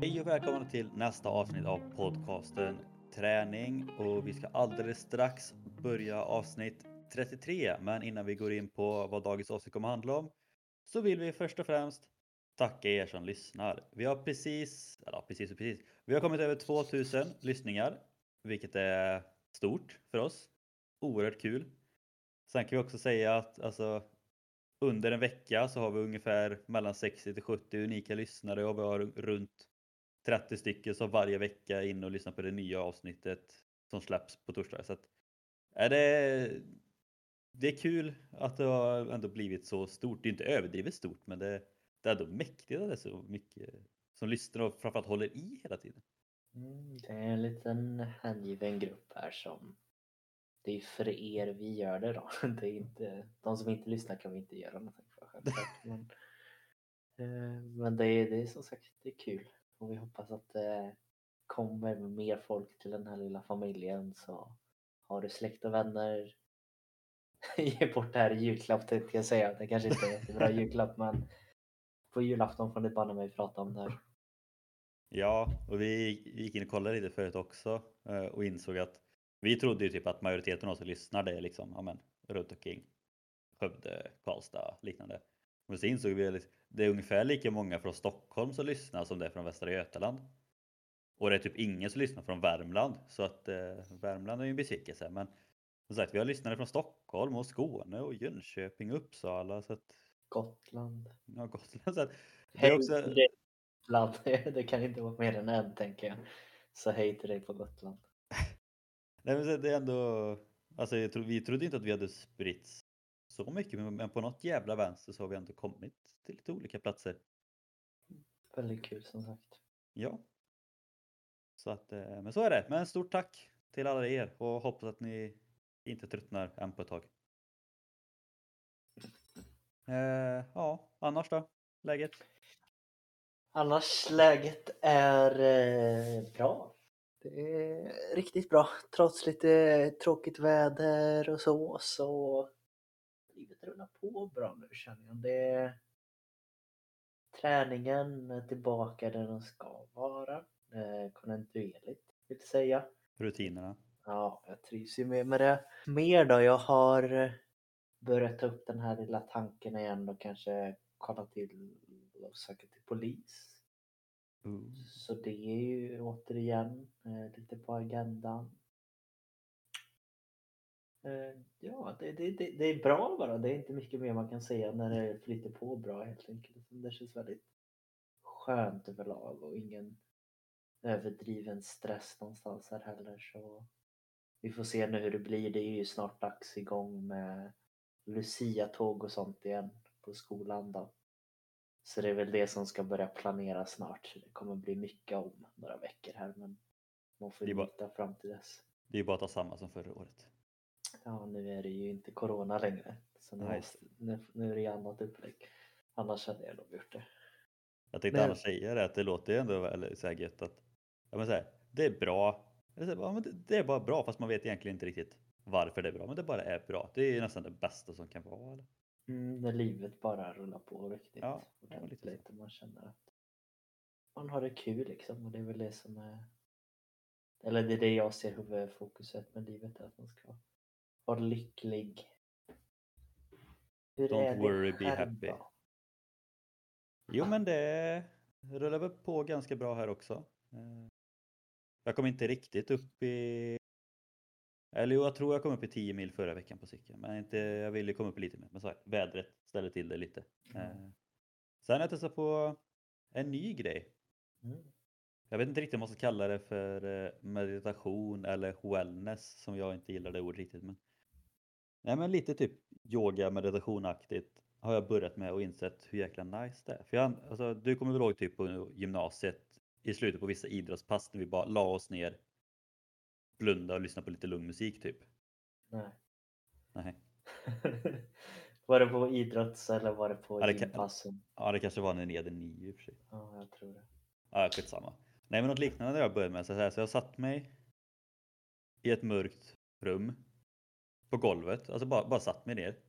Hej och välkomna till nästa avsnitt av podcasten Träning och vi ska alldeles strax börja avsnitt 33. Men innan vi går in på vad dagens avsnitt kommer handla om så vill vi först och främst tacka er som lyssnar. Vi har precis, eller precis och precis, vi har kommit över 2000 lyssningar, vilket är stort för oss. Oerhört kul. Sen kan vi också säga att alltså, under en vecka så har vi ungefär mellan 60 till 70 unika lyssnare och vi har runt 30 stycken som varje vecka är inne och lyssnar på det nya avsnittet som släpps på torsdag. Så att, är det, det är kul att det har ändå blivit så stort. Det är inte överdrivet stort men det, det är ändå mäktigt att det är så mycket som lyssnar och framförallt håller i hela tiden. Mm, det är en liten hängiven grupp här som det är för er vi gör det då. Det är inte, de som inte lyssnar kan vi inte göra någonting för självklart. Men, eh, men det, är, det är som sagt det är kul och vi hoppas att det kommer mer folk till den här lilla familjen så har du släkt och vänner ge bort det här i julklapp tänkte jag säga. Det kanske inte är en jättebra julklapp men på julafton får ni banne mig prata om det här. Ja, och vi gick in och kollade lite förut också eh, och insåg att vi trodde ju typ att majoriteten av oss som lyssnade liksom, ja men, runt omkring Skövde, Karlstad, liknande. Men så insåg vi att det är ungefär lika många från Stockholm som lyssnar som det är från Västra Götaland. Och det är typ ingen som lyssnar från Värmland, så att eh, Värmland är ju en besvikelse. Men som sagt, vi har lyssnare från Stockholm och Skåne och Jönköping och Uppsala. Så att, Gotland. ja, Gotland. Så att, det är också. Det kan inte vara mer än en tänker jag. Så hej till dig på Gotland. nej, men så det är ändå, alltså, tror, vi trodde inte att vi hade spritts så mycket, men, på något jävla vänster så har vi ändå kommit till lite olika platser. Väldigt kul som sagt. Ja. Så att, eh, men så är det. Men stort tack till alla er och hoppas att ni inte tröttnar än på ett tag. Eh, ja, annars då? Läget? Annars läget är eh, bra. Det är riktigt bra. Trots lite tråkigt väder och så, så rullar på bra nu känner jag. Det Träningen är tillbaka där den ska vara. Eh, kontinuerligt vill säga. Rutinerna? Ja, jag trivs ju med, med det. Mer då, jag har börjat ta upp den här lilla tanken igen och kanske kolla till och söka till polis. Uh. Så det är ju återigen eh, lite på agendan. Eh, ja, det, det, det, det är bra bara. Det är inte mycket mer man kan säga när det flyter på bra helt enkelt. Det känns väldigt skönt överlag och ingen överdriven stress någonstans här heller. Så vi får se nu hur det blir. Det är ju snart dags igång med Lucia-tåg och sånt igen på skolan då. Så det är väl det som ska börja planeras snart. Det kommer bli mycket om några veckor här men man får vänta fram till dess. Det är bara att ta samma som förra året. Ja, nu är det ju inte corona längre. Så nu, måste, nu, nu är det ju annat upplägg. Annars hade jag nog gjort det. Jag tänkte Men- annars säga det att det låter ju ändå väldigt så här gött att ja, men så här, det är bra. Eller så här, ja, men det, det är bara bra fast man vet egentligen inte riktigt varför det är bra. Men det bara är bra. Det är ju nästan det bästa som kan vara. Eller? Mm, när livet bara rullar på riktigt Ja, det var lite man känner att man har det kul liksom och det är väl det som är eller det är det jag ser huvudfokuset med livet att man ska vara lycklig. Hur Don't worry, be happy. då? Jo men det rullar väl på ganska bra här också. Eh, Jag kom inte riktigt upp i eller jo, jag tror jag kom upp i 10 mil förra veckan på cykeln. Men inte, jag ville komma upp lite mer. Men så här, vädret ställer till det lite. Mm. Eh, Sen har jag testat på en ny grej. Mm. Jag vet inte riktigt om man ska kalla det för eh, meditation eller wellness som jag inte gillar det ordet riktigt. Men... Nej men lite typ yoga meditationaktigt har jag börjat med och insett hur jäkla nice det är. För jag, alltså, du kommer väl ihåg typ på gymnasiet i slutet på vissa idrottspass när vi bara la oss ner, blunda och lyssna på lite lugn musik typ. Nej. Nej. var det på idrotts eller var det på Ja, det gympassen? Ja det kanske var när ni hade nio i och för sig. Ja, jag tror det. Ja, skitsamma. Nej men något liknande har jag börjat med. Så, här, så jag satt mig i ett mörkt rum på golvet, alltså bara, bara satt mig ner.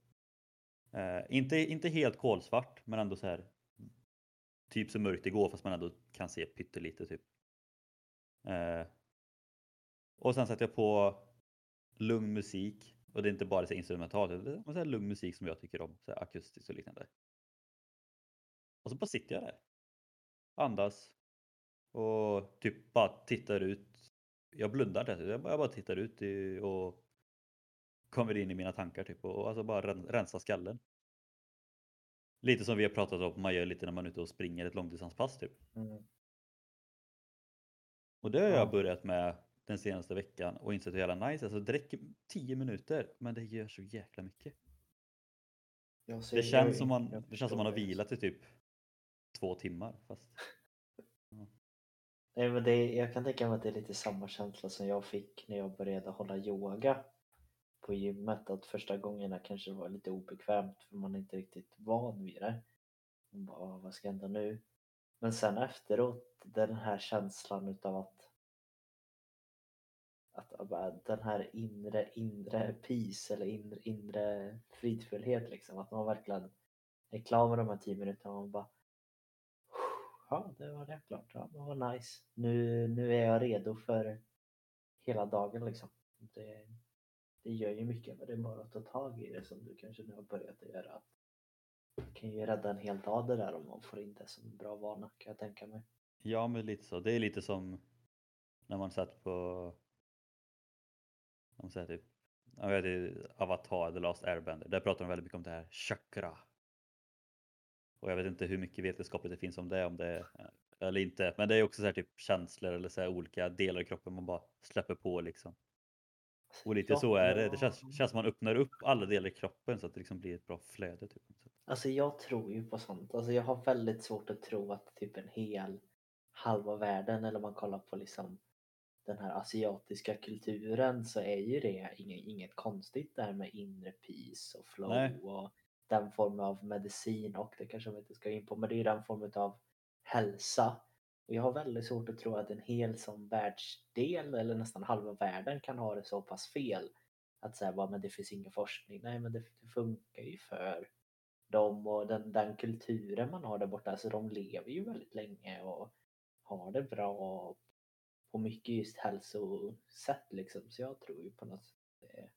Eh, inte, inte helt kolsvart men ändå så här typ så mörkt det går fast man ändå kan se pyttelite typ. Eh, och sen sätter jag på lugn musik och det är inte bara så instrumentalt, utan så här lugn musik som jag tycker om, så akustiskt och liknande. Och så bara sitter jag där. Andas. Och typ bara tittar ut. Jag blundar inte, jag bara, jag bara tittar ut och kommer in i mina tankar typ och alltså bara rensa skallen. Lite som vi har pratat om, man gör lite när man är ute och springer ett långdistanspass typ. Mm. Och det har jag börjat med den senaste veckan och insett hur jävla nice. Alltså det räcker 10 minuter men det gör så jäkla mycket. Det känns, som man, det känns som man har vilat i typ två timmar. Fast... Ja. Nej, men det, jag kan tänka mig att det är lite samma känsla som jag fick när jag började hålla yoga på gymmet. Att första gångerna kanske var lite obekvämt för man är inte riktigt van vid det. Man bara, ah, vad ska hända nu? Men sen efteråt, den här känslan utav att att den här inre, inre peace eller inre, inre fridfullhet liksom. Att man verkligen är klar med de här tio minuterna och man bara Ja, det var det klart. Ja, det var nice. Nu, nu är jag redo för hela dagen liksom. Det, det gör ju mycket men det är bara att ta tag i det som du kanske nu har börjat göra. Det kan ju rädda en hel dag det där om man får in det som en bra vana kan jag tänka mig. Ja men lite så. Det är lite som när man satt på de säger typ, jag vet Avatar, The Last Airbender, där pratar de väldigt mycket om det här chakra. Och jag vet inte hur mycket vetenskapligt det finns om det, om det eller inte. Men det är också så här typ känslor eller så här olika delar i kroppen man bara släpper på liksom. Och lite ja, så är det. Det känns, känns som man öppnar upp alla delar i kroppen så att det liksom blir ett bra flöde. Typ. Alltså jag tror ju på sånt. Alltså jag har väldigt svårt att tro att typ en hel halva världen eller man kollar på liksom den här asiatiska kulturen så är ju det inget, inget konstigt där med inre peace och flow Nej. och den formen av medicin och det kanske vi inte ska in på men det är den formen av hälsa. Och jag har väldigt svårt att tro att en hel sån världsdel eller nästan halva världen kan ha det så pass fel. Att säga bara men det finns ingen forskning. Nej men det, det funkar ju för dem och den, den kulturen man har där borta. Alltså de lever ju väldigt länge och har det bra på mycket just hälsosätt liksom. Så jag tror ju på något sätt det,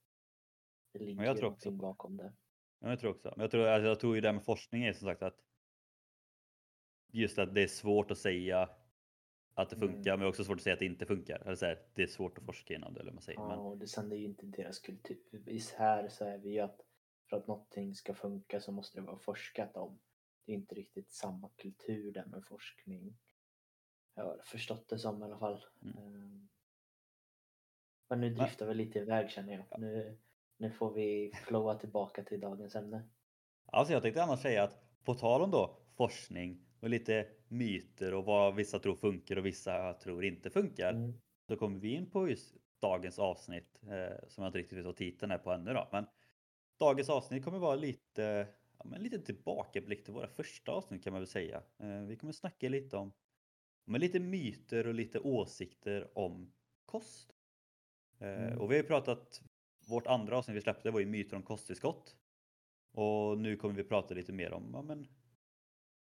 det ligger jag tror också bakom det. Ja, jag tror också. Men jag tror, alltså, jag tror ju det med forskning är som sagt att just att det är svårt att säga att det funkar, mm. men också svårt att säga att det inte funkar. Eller så här, det är svårt att forska inom det. Eller man säger. Ja, men... och det, sen är ju inte deras kultur. Här så är vi ju att för att någonting ska funka så måste det vara forskat om. Det är inte riktigt samma kultur där med forskning jag har förstått det som i alla fall. Mm. Ehm, men nu driftar vi lite iväg känner jag. Nu, nu får vi flowa tillbaka till dagens ämne. Alltså jag tänkte annars säga att på tal om då forskning och lite myter och vad vissa tror funkar och vissa tror inte funkar. Mm. Då kommer vi in på just dagens avsnitt eh, som jag inte riktigt vet vad titeln är på ännu då. Men dagens avsnitt kommer vara lite, ja, men lite tillbakablick till våra första avsnitt kan man väl säga. Eh, vi kommer snacka lite om med lite myter och lite åsikter om kost. Eh, mm. Och vi har ju pratat, vårt andra avsnitt vi släppte var ju myter om kosttillskott. Och nu kommer vi prata lite mer om ja, men,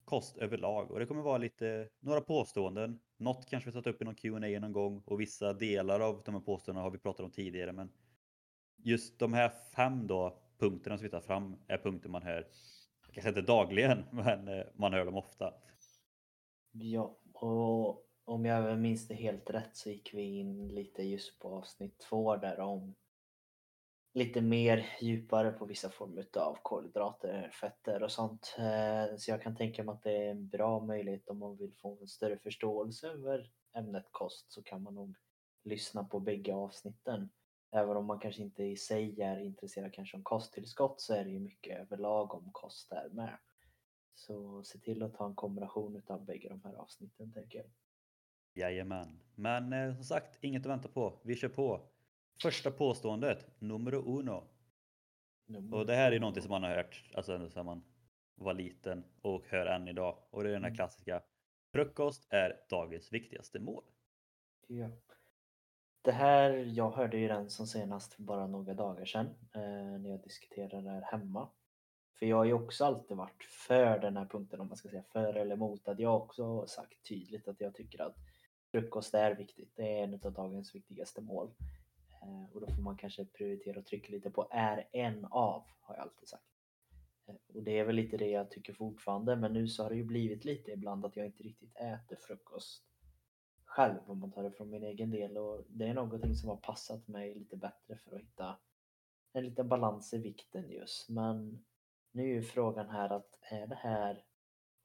kost överlag och det kommer vara lite några påståenden. Något kanske vi tagit upp i någon Q&A någon gång och vissa delar av de här påståendena har vi pratat om tidigare men just de här fem då punkterna som vi tar fram är punkter man hör, kanske inte dagligen, men eh, man hör dem ofta. Ja, och om jag minns det helt rätt så gick vi in lite just på avsnitt två där om lite mer djupare på vissa former av kolhydrater, fetter och sånt. Eh, så jag kan tänka mig att det är en bra möjlighet om man vill få en större förståelse över ämnet kost så kan man nog lyssna på bägge avsnitten. Även om man kanske inte i sig är intresserad kanske om kosttillskott så är det ju mycket överlag om kost där med. Så se till att ha en kombination utav bägge de här avsnitten tänker jag. Jajamän. Men eh, som sagt, inget att vänta på. Vi kör på. Första påståendet, numero uno. Numero och det här är någonting som man har hört alltså sedan man var liten och hör än idag. Och det är den här mm. klassiska Frukost är dagens viktigaste mål. Ja. Det här, jag hörde ju den som senast för bara några dagar sedan eh, när jag diskuterade det här hemma. För jag har ju också alltid varit för den här punkten om man ska säga för eller emot. Att jag också sagt tydligt att jag tycker att frukost är viktigt. Det är en av dagens viktigaste mål. Eh, och då får man kanske prioritera och trycka lite på är en av, har jag alltid sagt. Eh, och det är väl lite det jag tycker fortfarande, men nu så har det ju blivit lite ibland att jag inte riktigt äter frukost själv om man tar det från min egen del och det är någonting som har passat mig lite bättre för att hitta en liten balans i vikten just. Men nu är ju frågan här att är det här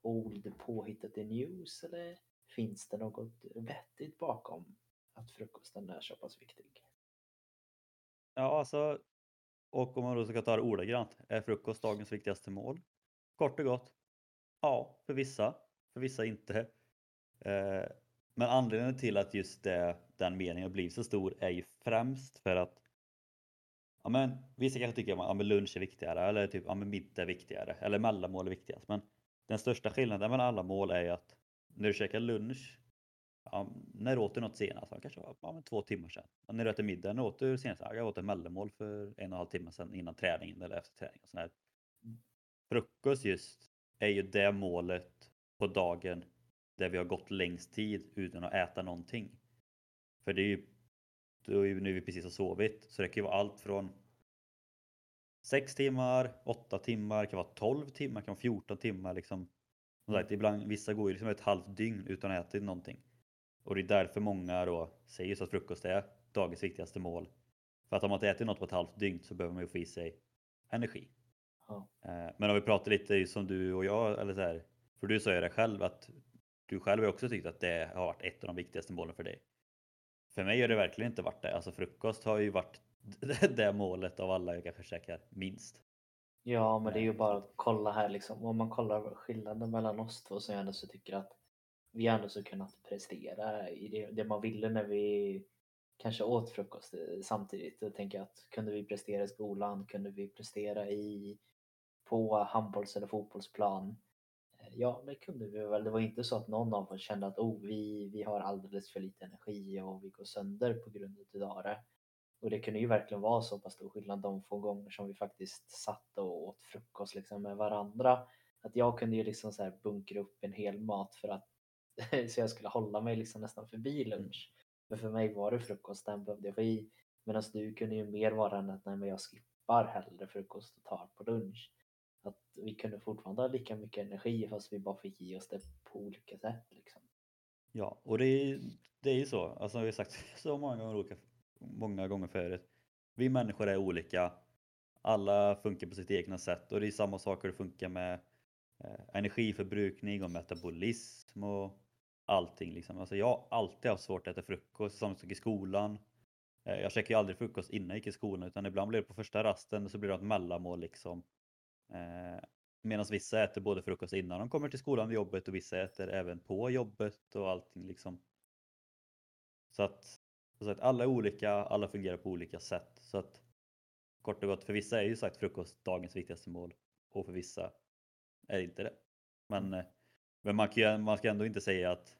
old påhittat i news eller finns det något vettigt bakom att frukosten är så pass viktig? Ja, alltså. Och om man då ska ta det ordagrant. Är frukost dagens viktigaste mål? Kort och gott. Ja, för vissa. För vissa inte. Eh, men anledningen till att just det, den meningen blir så stor är ju främst för att ja, men, vissa kanske tycker att ja, lunch är viktigare eller typ ja, men middag är viktigare eller mellanmål är viktigast. Men den största skillnaden mellan alla mål är ju att när du käkar lunch, ja, när åt du något senast? Ja, kanske var ja, två timmar sedan. Ja, när du äter middag, när åt du senast? Jag åt ett mellanmål för en och en halv timme sedan innan träningen eller efter träningen. Sån här. Frukost just är ju det målet på dagen där vi har gått längst tid utan att äta någonting. För det är ju då är nu vi precis har sovit så det kan ju vara allt från 6 timmar, 8 timmar, kan vara 12 timmar, kan vara 14 timmar liksom. Som sagt, ibland, vissa går ju liksom ett halvt dygn utan att äta någonting. Och det är därför många då säger så att frukost är dagens viktigaste mål. För att om man inte äter något på ett halvt dygn så behöver man ju få i sig energi. Ja. Eh, men om vi pratar lite som du och jag, eller så här, för du sa ju det själv att du själv har också tyckt att det har varit ett av de viktigaste målen för dig. För mig har det verkligen inte varit det. Alltså frukost har ju varit det målet av alla jag kanske käkar minst. Ja, men det är ju bara att kolla här liksom. Om man kollar skillnaden mellan oss två som jag ändå så tycker att vi har ändå så kunnat prestera i det, det man ville när vi kanske åt frukost eh, samtidigt. Då tänker jag att kunde vi prestera i skolan, kunde vi prestera i på handbolls eller fotbollsplan eh, Ja, det kunde vi väl. Det var inte så att någon av oss kände att oh, vi, vi har alldeles för lite energi och vi går sönder på grund av det. Och det kunde ju verkligen vara så pass stor skillnad de få gånger som vi faktiskt satt och åt frukost liksom med varandra. Att jag kunde ju liksom så här bunkra upp en hel mat för att så jag skulle hålla mig liksom nästan förbi lunch. Men för mig var det frukost, den behövde jag få i. Medan du kunde ju mer vara än att nej, men jag skippar hellre frukost och tar på lunch att vi kunde fortfarande ha lika mycket energi fast vi bara fick i oss det på olika sätt. Liksom. Ja, och det är, det är ju så. Alltså, vi har sagt så många gånger, olika, många gånger förut. Vi människor är olika. Alla funkar på sitt egna sätt och det är samma saker det funkar med eh, energiförbrukning och metabolism och allting. Liksom. Alltså, jag har alltid haft svårt att äta frukost, samma sak i skolan. Eh, jag käkar ju aldrig frukost innan jag gick i skolan utan ibland blir det på första rasten så blir det ett mellanmål liksom. Eh, Medan vissa äter både frukost innan de kommer till skolan vid jobbet och vissa äter även på jobbet och allting liksom. Så att, så att alla är olika, alla fungerar på olika sätt. Så att kort och gott, för vissa är ju sagt frukost dagens viktigaste mål och för vissa är det inte det. Men, mm. eh, men man, kan, man ska ändå inte säga att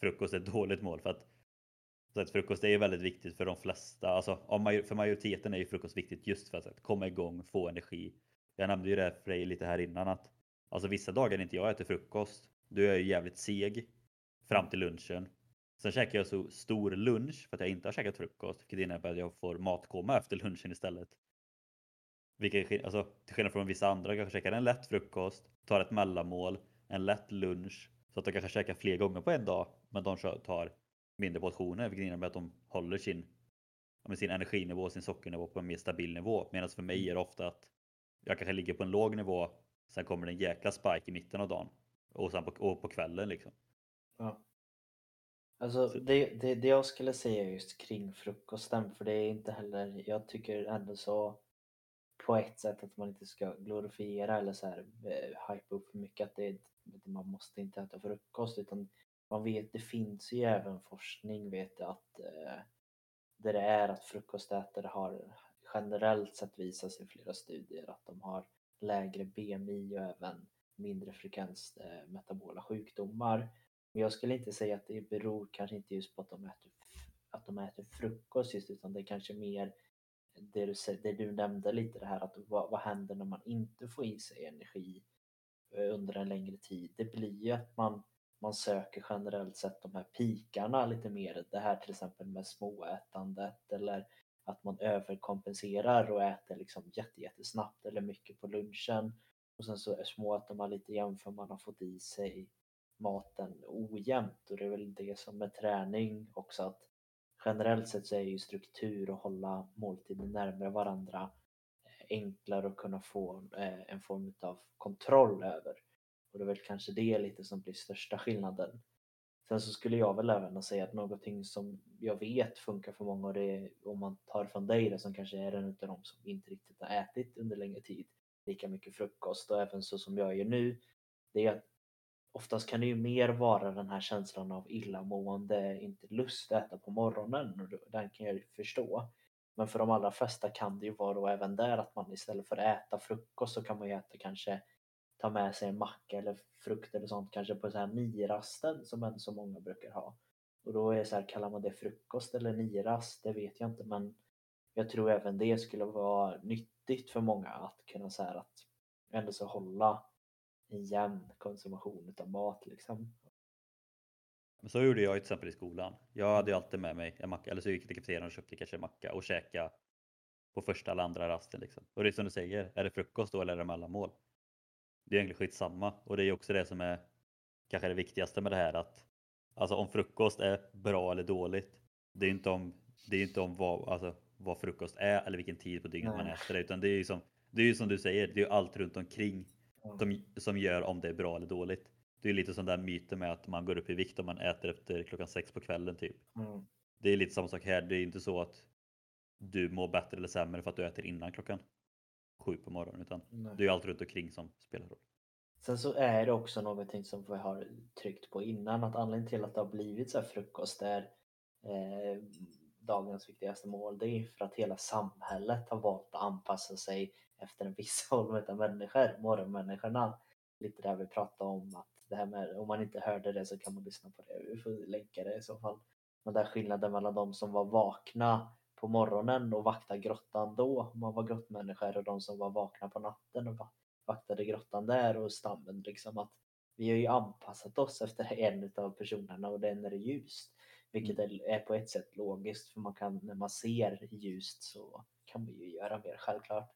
frukost är ett dåligt mål för att, så att frukost är ju väldigt viktigt för de flesta. Alltså, för majoriteten är ju frukost viktigt just för att komma igång, få energi jag nämnde ju det för dig lite här innan att alltså vissa dagar när inte jag äter frukost, då är jag jävligt seg fram till lunchen. Sen käkar jag så stor lunch för att jag inte har käkat frukost, vilket innebär att jag får matkoma efter lunchen istället. Vilket, alltså, till skillnad från vissa andra kanske käkar en lätt frukost, tar ett mellanmål, en lätt lunch, så att de kanske käkar fler gånger på en dag, men de tar mindre portioner, vilket innebär att de håller sin, sin energinivå, sin sockernivå på en mer stabil nivå. Medan för mig är det ofta att jag kanske ligger på en låg nivå. Sen kommer det en jäkla spike i mitten av dagen. Och sen på, och på kvällen liksom. Ja. Alltså det, det, det jag skulle säga just kring frukosten, för det är inte heller, jag tycker ändå så på ett sätt att man inte ska glorifiera eller så här eh, hypa upp för mycket att det, man måste inte äta frukost utan man vet, det finns ju även forskning vet jag att eh, det är att frukostätare har generellt sett visas i flera studier att de har lägre BMI och även mindre frekvens eh, metabola sjukdomar. Men jag skulle inte säga att det beror kanske inte just på att de äter, att de äter frukost just utan det är kanske mer det du, det du nämnde lite det här att vad, vad händer när man inte får i sig energi Eh, under en längre tid? Det blir ju att man, man söker generellt sett de här pikarna lite mer. Det här till exempel med småätandet eller att man överkompenserar och äter liksom jättesnabbt eller mycket på lunchen. Och sen så småäter man lite igen för man har fått i sig maten ojämnt och det är väl det som med träning också att generellt sett så är ju struktur och hålla måltiden närmare varandra enklare att kunna få eh, en form av kontroll över. Och det är väl kanske det lite som blir största skillnaden. Sen så skulle jag väl även säga att någonting som jag vet funkar för många och det är om man tar från dig det som kanske är en av de som inte riktigt har ätit under längre tid lika mycket frukost och även så som jag gör nu. Det är att oftast kan det ju mer vara den här känslan av illamående, inte lust att äta på morgonen och den kan jag ju förstå. Men för de allra flesta kan det ju vara då även där att man istället för att äta frukost så kan man ju äta kanske ta med sig en macka eller frukt eller sånt kanske på så här nirasten som ändå så många brukar ha. Och då är det så här, kallar man det frukost eller nirast? Det vet jag inte men jag tror även det skulle vara nyttigt för många att kunna säga att ändå så hålla en jämn konsumtion av mat liksom. Men så gjorde jag ju till exempel i skolan. Jag hade ju alltid med mig en macka, eller så gick jag till kafeterian och köpte kanske en macka och käka på första eller andra rasten. Liksom. Och det är som du säger, är det frukost då eller är det mellanmål? Det är egentligen skitsamma och det är också det som är kanske det viktigaste med det här att alltså om frukost är bra eller dåligt. Det är inte om, det är inte om vad, alltså, vad frukost är eller vilken tid på dygnet man Nej. äter det utan det är ju som, det är ju som du säger, det är ju allt runt omkring som, som gör om det är bra eller dåligt. Det är lite sån där myten med att man går upp i vikt om man äter efter klockan sex på kvällen typ. Mm. Det är lite samma sak här. Det är inte så att du mår bättre eller sämre för att du äter innan klockan sju på morgonen utan Nej. det är allt runt omkring som spelar roll. Sen så är det också någonting som vi har tryckt på innan att anledningen till att det har blivit så här frukost är eh, dagens viktigaste mål det är för att hela samhället har valt att anpassa sig efter en viss av människor, morgonmänniskorna. Lite där vi pratade om att det här med, om man inte hörde det så kan man lyssna på det, vi får länka det i så fall. Men där skillnaden mellan de som var vakna på morgonen och vaktade grottan då, om man var grottmänniskor och de som var vakna på natten och va- vaktade grottan där och stammen liksom att vi har ju anpassat oss efter en av personerna och den är ljust. Vilket är, är på ett sätt logiskt för man kan, när man ser ljust så kan man ju göra mer självklart.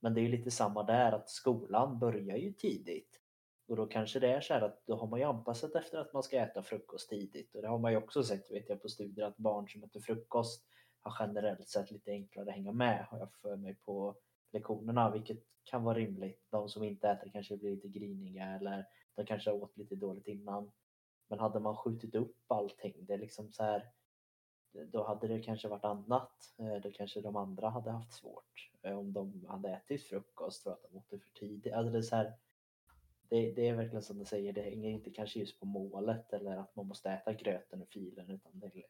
Men det är ju lite samma där att skolan börjar ju tidigt. Och då kanske det är så här att då har man ju anpassat efter att man ska äta frukost tidigt. Och det har man ju också sett vet jag på studier att barn som äter frukost har generellt sett lite enklare att hänga med har jag för mig på lektionerna vilket kan vara rimligt. De som inte äter kanske blir lite griniga eller de kanske åt lite dåligt innan. Men hade man skjutit upp allting, det är liksom så här då hade det kanske varit annat. Eh, då kanske de andra hade haft svårt eh, om de hade ätit frukost för att de åt det för tidigt. Alltså det, är så här, det, det är verkligen som du säger, det hänger inte kanske just på målet eller att man måste äta gröten och filen utan det är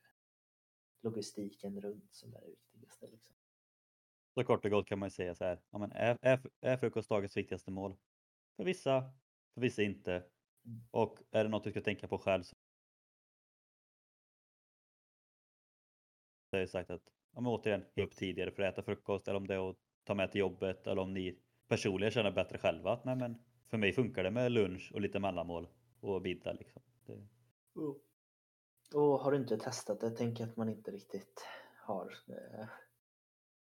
logistiken runt som är det viktigaste. Liksom. Så kort och gott kan man ju säga så här. Ja, men är, är, är frukost dagens viktigaste mål? För vissa, för vissa inte. Mm. Och är det något du ska tänka på själv så har jag sagt att ja, men återigen, ge upp tidigare för att äta frukost eller om det är att ta med till jobbet eller om ni personligen känner bättre själva att nej men för mig funkar det med lunch och lite mellanmål och middag liksom. Det, Och har du inte testat det, tänker jag att man inte riktigt har eh,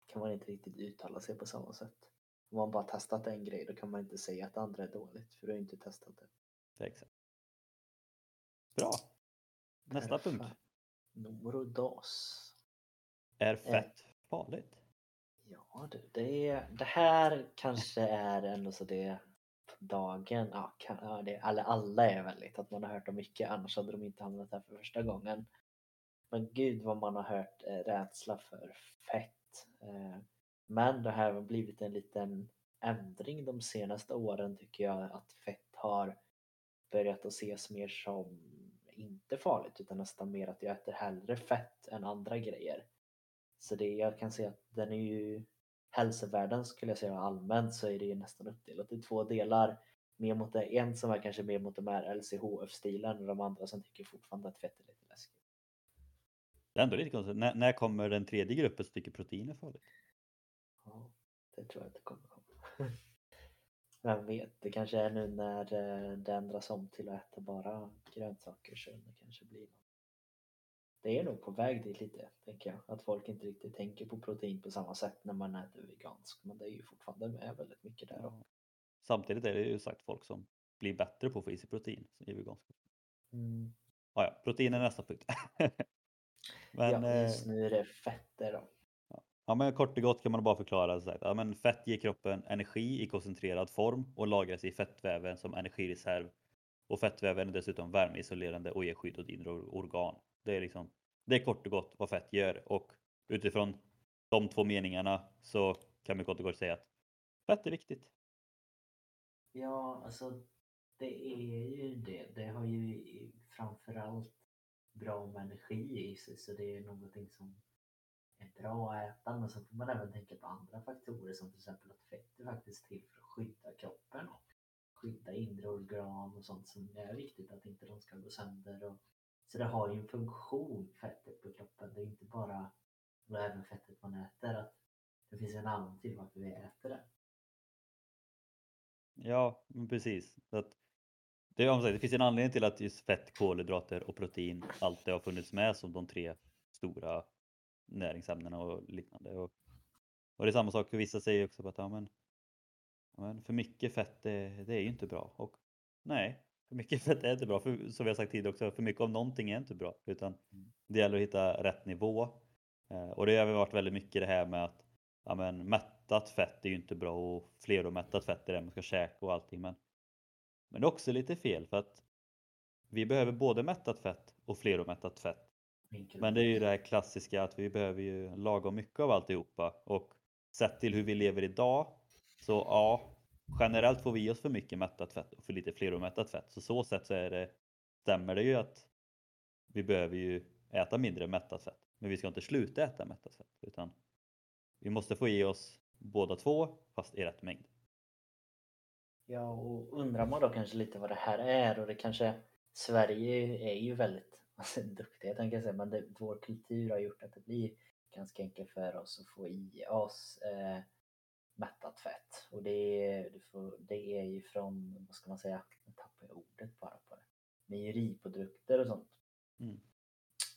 kan man inte riktigt uttala sig på samma sätt. Om man bara testat en grej då kan man inte säga att det andra är dåligt för du har inte testat det. exakt. Bra. Nästa punkt. Perfekt. Numero dos. Är fett farligt? Ja du, det, det här kanske är ändå så det dagen, ja, kan, ja det, alla, alla är väldigt att man har hört om mycket annars hade de inte hamnat här för första gången. Men gud vad man har hört eh, rädsla för fett. Eh, men det här har blivit en liten ändring de senaste åren tycker jag att fett har börjat att ses mer som inte farligt utan nästan mer att jag äter hellre fett än andra grejer. Så det jag kan säga att den är ju hälsovärden skulle jag säga allmänt så är det ju nästan uppdelat i två delar. Mer mot det, en som är kanske mer mot de här LCHF-stilen och de andra som tycker fortfarande att fett är lite läskigt. Det är ändå lite konstigt. När, när kommer den tredje gruppen som tycker protein är farligt? Ja, det tror jag det kommer komma. Vem vet, det kanske är nu när eh, det ändras om till att äta bara grönsaker så det kanske blir något. Det är nog på väg dit lite, tänker jag. Att folk inte riktigt tänker på protein på samma sätt när man äter veganskt. Men det är ju fortfarande med väldigt mycket där. Ja. Samtidigt är det ju sagt folk som blir bättre på att få i sig protein i vegansk. Mm. Ja, ja, protein är nästa punkt. men, ja, eh, just nu är det fetter då. Ja, men kort och gott kan man bara förklara så att ja, men fett ger kroppen energi i koncentrerad form och lagras i fettväven som energireserv. Och fettväven är dessutom värmeisolerande och ger skydd åt inre organ. Det är liksom det är kort och gott vad fett gör och utifrån de två meningarna så kan vi kort och gott säga att fett är viktigt. Ja, alltså det är ju det. Det har ju framförallt bra med energi i sig så det är någonting som är bra att äta men så får man även tänka på andra faktorer som till exempel att fett är faktiskt till för att skydda kroppen och skydda inre organ och sånt som är viktigt att inte de ska gå sönder. Och, så det har ju en funktion, fettet på kroppen. Det är inte bara, och även fettet man äter, att det finns en anledning till varför vi äter det. Ja, men precis. Så att det, är, det finns en anledning till att just fett, kolhydrater och protein alltid har funnits med som de tre stora näringsämnena och liknande. Och, och det är samma sak, vissa säger också att ja, men, ja, men för mycket fett det, det är ju inte bra. Och nej, för mycket fett är inte bra. För, som vi har sagt tidigare också, för mycket av någonting är inte bra. Utan Mm. det gäller att hitta rätt nivå. Eh, och det har varit väldigt mycket det här med att ja, men, mättat fett är ju inte bra och fleromättat fett är det man ska käka och allting. Men, men det är också lite fel för att vi behöver både mättat fett och fleromättat fett. Men det är ju det här klassiska att vi behöver ju lagom mycket av alltihopa och sett till hur vi lever idag så ja, generellt får vi i oss för mycket mättat fett och för lite fleromättat fett. Så så sätt så är det, stämmer det ju att vi behöver ju äta mindre mättat fett. Men vi ska inte sluta äta mättat fett utan vi måste få i oss båda två fast i rätt mängd. Ja, och undrar man då kanske lite vad det här är och det kanske Sverige är ju väldigt alltså, duktiga tänker jag säga, men det, vår kultur har gjort att det blir ganska enkelt för oss att få i oss eh, mättat fett. Och det, det, får, det är ju från, vad ska man säga, jag tappar jag ordet bara på det, mejeriprodukter och sånt. Mm.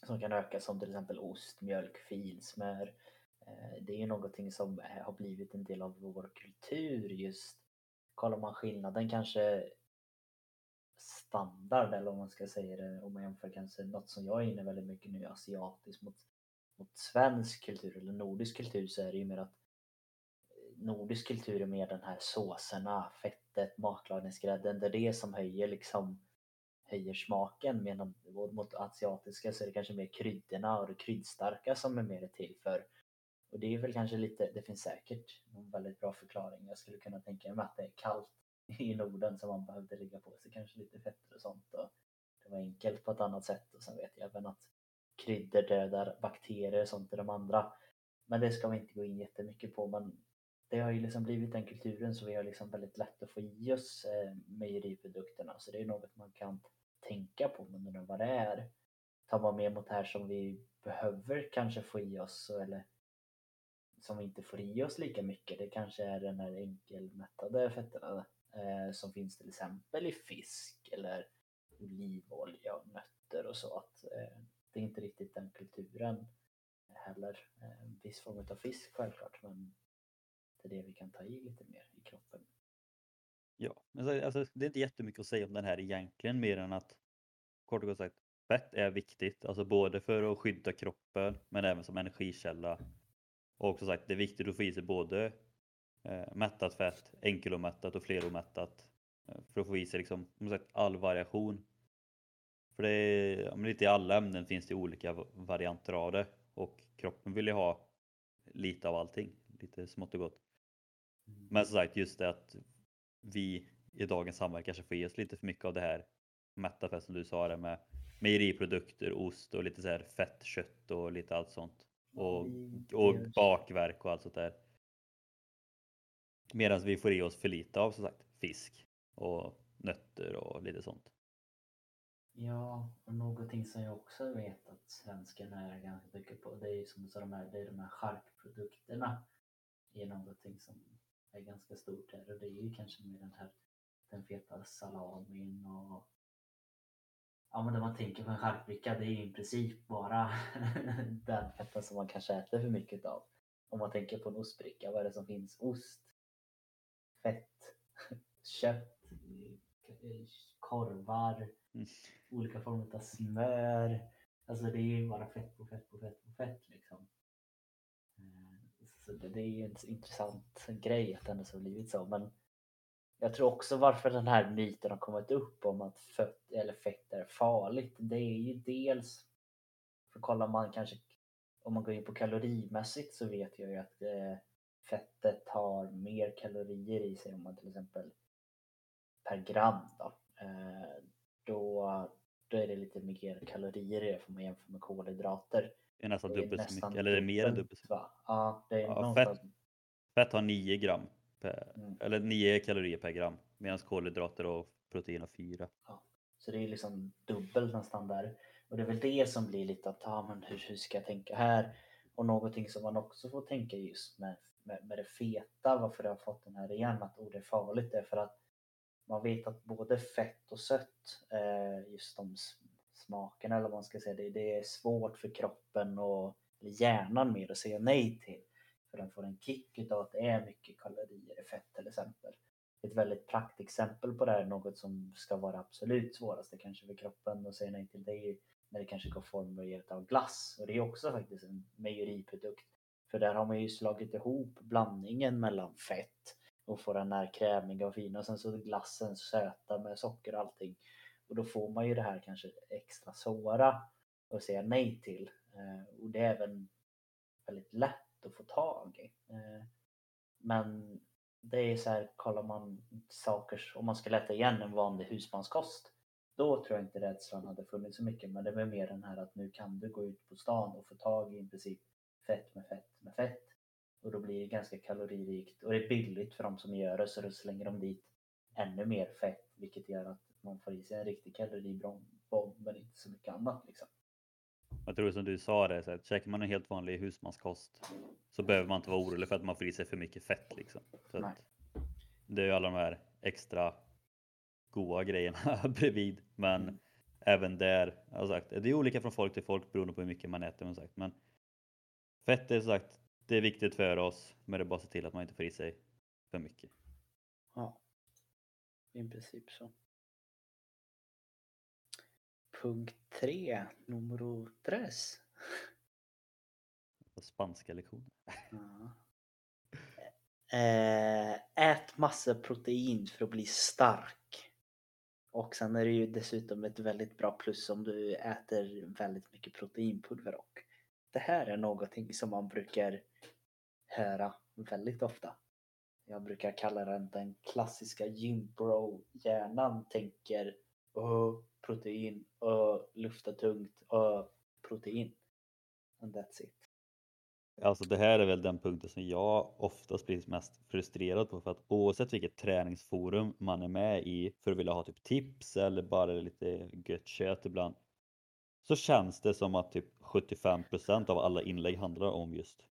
Som kan öka som till exempel ost, mjölk, filsmör. Eh, det är ju någonting som har blivit en del av vår kultur just. Kollar man skillnaden kanske standard eller om man ska säga det om man jämför kanske något som jag är inne väldigt mycket nu asiatiskt mot, mot svensk kultur eller nordisk kultur så är det ju mer att nordisk kultur är mer den här såserna, fettet, matlagningsgrädden. Det är det som höjer liksom höjer smaken medan mot asiatiska så är det kanske mer kryddorna och det kryddstarka som är mer till för. Och det är väl kanske lite, det finns säkert en väldigt bra förklaring. Jag skulle kunna tänka mig att det är kallt i Norden som man behövde ligga på sig kanske lite fetter och sånt. Och det var enkelt på ett annat sätt och sen vet jag även att kryddor dödar bakterier och sånt i de andra. Men det ska vi inte gå in jättemycket på men det har ju liksom blivit den kulturen så vi har liksom väldigt lätt att få i oss eh, mejeriprodukterna så det är något man kan tänka på men undrar vad det är. Tar man med mot det här som vi behöver kanske få i oss eller som vi inte får i oss lika mycket. Det kanske är den här enkelmättade fetterna eh, som finns till exempel i fisk eller olivolja och nötter och så. Att, eh, det är inte riktigt den kulturen heller. Eh, en viss form av fisk självklart men det är det vi kan ta i lite mer i kroppen. Ja, men alltså, det är inte jättemycket att säga om den här egentligen mer än att kort och gott sagt fett är viktigt, alltså både för att skydda kroppen men även som energikälla. Och också sagt, det är viktigt att få i sig både eh, mättat fett, enkelomättat och fleromättat eh, för att få i sig liksom, som sagt, all variation. För det är, lite i alla ämnen finns det olika varianter av det och kroppen vill ju ha lite av allting, lite smått och gott. Men som sagt, just det att vi i dagens samhälle kanske får i oss lite för mycket av det här mätta fett som du sa det med mejeriprodukter, ost och lite så här fett kött och lite allt sånt. Och, och bakverk och allt sånt där. Medan vi får i oss för lite av som sagt fisk och nötter och lite sånt. Ja, och någonting som jag också vet att svenskarna är ganska mycket på, det är ju som så de här, det är de här charkprodukterna. är någonting som är ganska stort här och det är ju kanske med den här den feta salamin och ja men när man tänker på en charkbricka det är ju i princip bara den fetten som man kanske äter för mycket av. Om man tänker på en ostbricka, vad är det som finns? Ost, fett, kött, korvar, Mm. olika former av smör. Alltså det är ju bara fett på fett på fett på fett liksom. Det, det är ju en intressant grej att det ändå har blivit så. Men jag tror också varför den här myten har kommit upp om att fett, eller fett är farligt. Det är ju dels, för kollar man kanske, om man går in på kalorimässigt så vet jag ju att eh, fettet har mer kalorier i sig om man till exempel per gram då. Eh, då, då är det lite mer kalorier i det får man jämföra med kolhydrater. Det är nästan Det är dubbelt så nästan mycket, eller det är mer än dubbelt så mycket. Ja, det är Ja, någonstans. Fett har 9 gram, per, Mm. eller 9 kalorier per gram, medan kolhydrater och protein har 4. Så det är liksom dubbelt nästan där. Och det är väl det som blir lite att, ja men hur, hur ska jag tänka här? Och någonting som man också får tänka just med, med, med det feta, varför jag har fått den här igen, att oh, det är farligt, det är för att man vet att både fett och sött, eh, just de smaken eller vad man ska säga, det, det är svårt för kroppen och hjärnan mer att säga nej till. För den får en kick utav att det är mycket kalorier i fett till exempel. Ett väldigt praktexempel på det här, något som ska vara absolut svåraste kanske för kroppen att säga nej till, det är ju när det kanske går form av glass. Och det är också faktiskt en mejeriprodukt. För där har man ju slagit ihop blandningen mellan fett och får den här krämiga och fina och sen så glassen söta med socker och allting. Och då får man ju det här kanske extra svåra att säga nej till. Eh, och det är även väldigt lätt att få tag i. Eh, men det är så här, kollar man saker, om man skulle äta igen en vanlig husmanskost, då tror jag inte rädslan hade funnits så mycket. Men det är mer den här att nu kan du gå ut på stan och få tag i i princip fett med fett med fett. Och då blir det ganska kaloririkt och det är billigt för de som gör det så då slänger de dit ännu mer fett vilket gör att man får i sig en riktig kaloribomb men inte så mycket annat. Liksom. Jag tror som du sa det, så att käkar man en helt vanlig husmanskost så behöver man inte vara orolig för att man får i sig för mycket fett. Liksom. Det är ju alla de här extra goda grejerna bredvid. Men Mm. även där, jag sagt, det är olika från folk till folk beroende på hur mycket man äter. Men, sagt. men fett är sagt, det är viktigt för oss. Men det är bara att se till att man inte får i sig för mycket. Ja, i princip så. Punkt tre, numero tres. Spanska lektioner. Ja. Eh, ät massa protein för att bli stark. Och sen är det ju dessutom ett väldigt bra plus om du äter väldigt mycket proteinpulver och det här är någonting som man brukar höra väldigt ofta. Jag brukar kalla den den klassiska gymbro-hjärnan tänker Åh, protein, och lufta tungt, och protein. And that's it. Alltså det här är väl den punkten som jag oftast blir mest frustrerad på för att oavsett vilket träningsforum man är med i för att vilja ha typ tips eller bara lite gött kött ibland så känns det som att typ 75% av alla inlägg handlar om just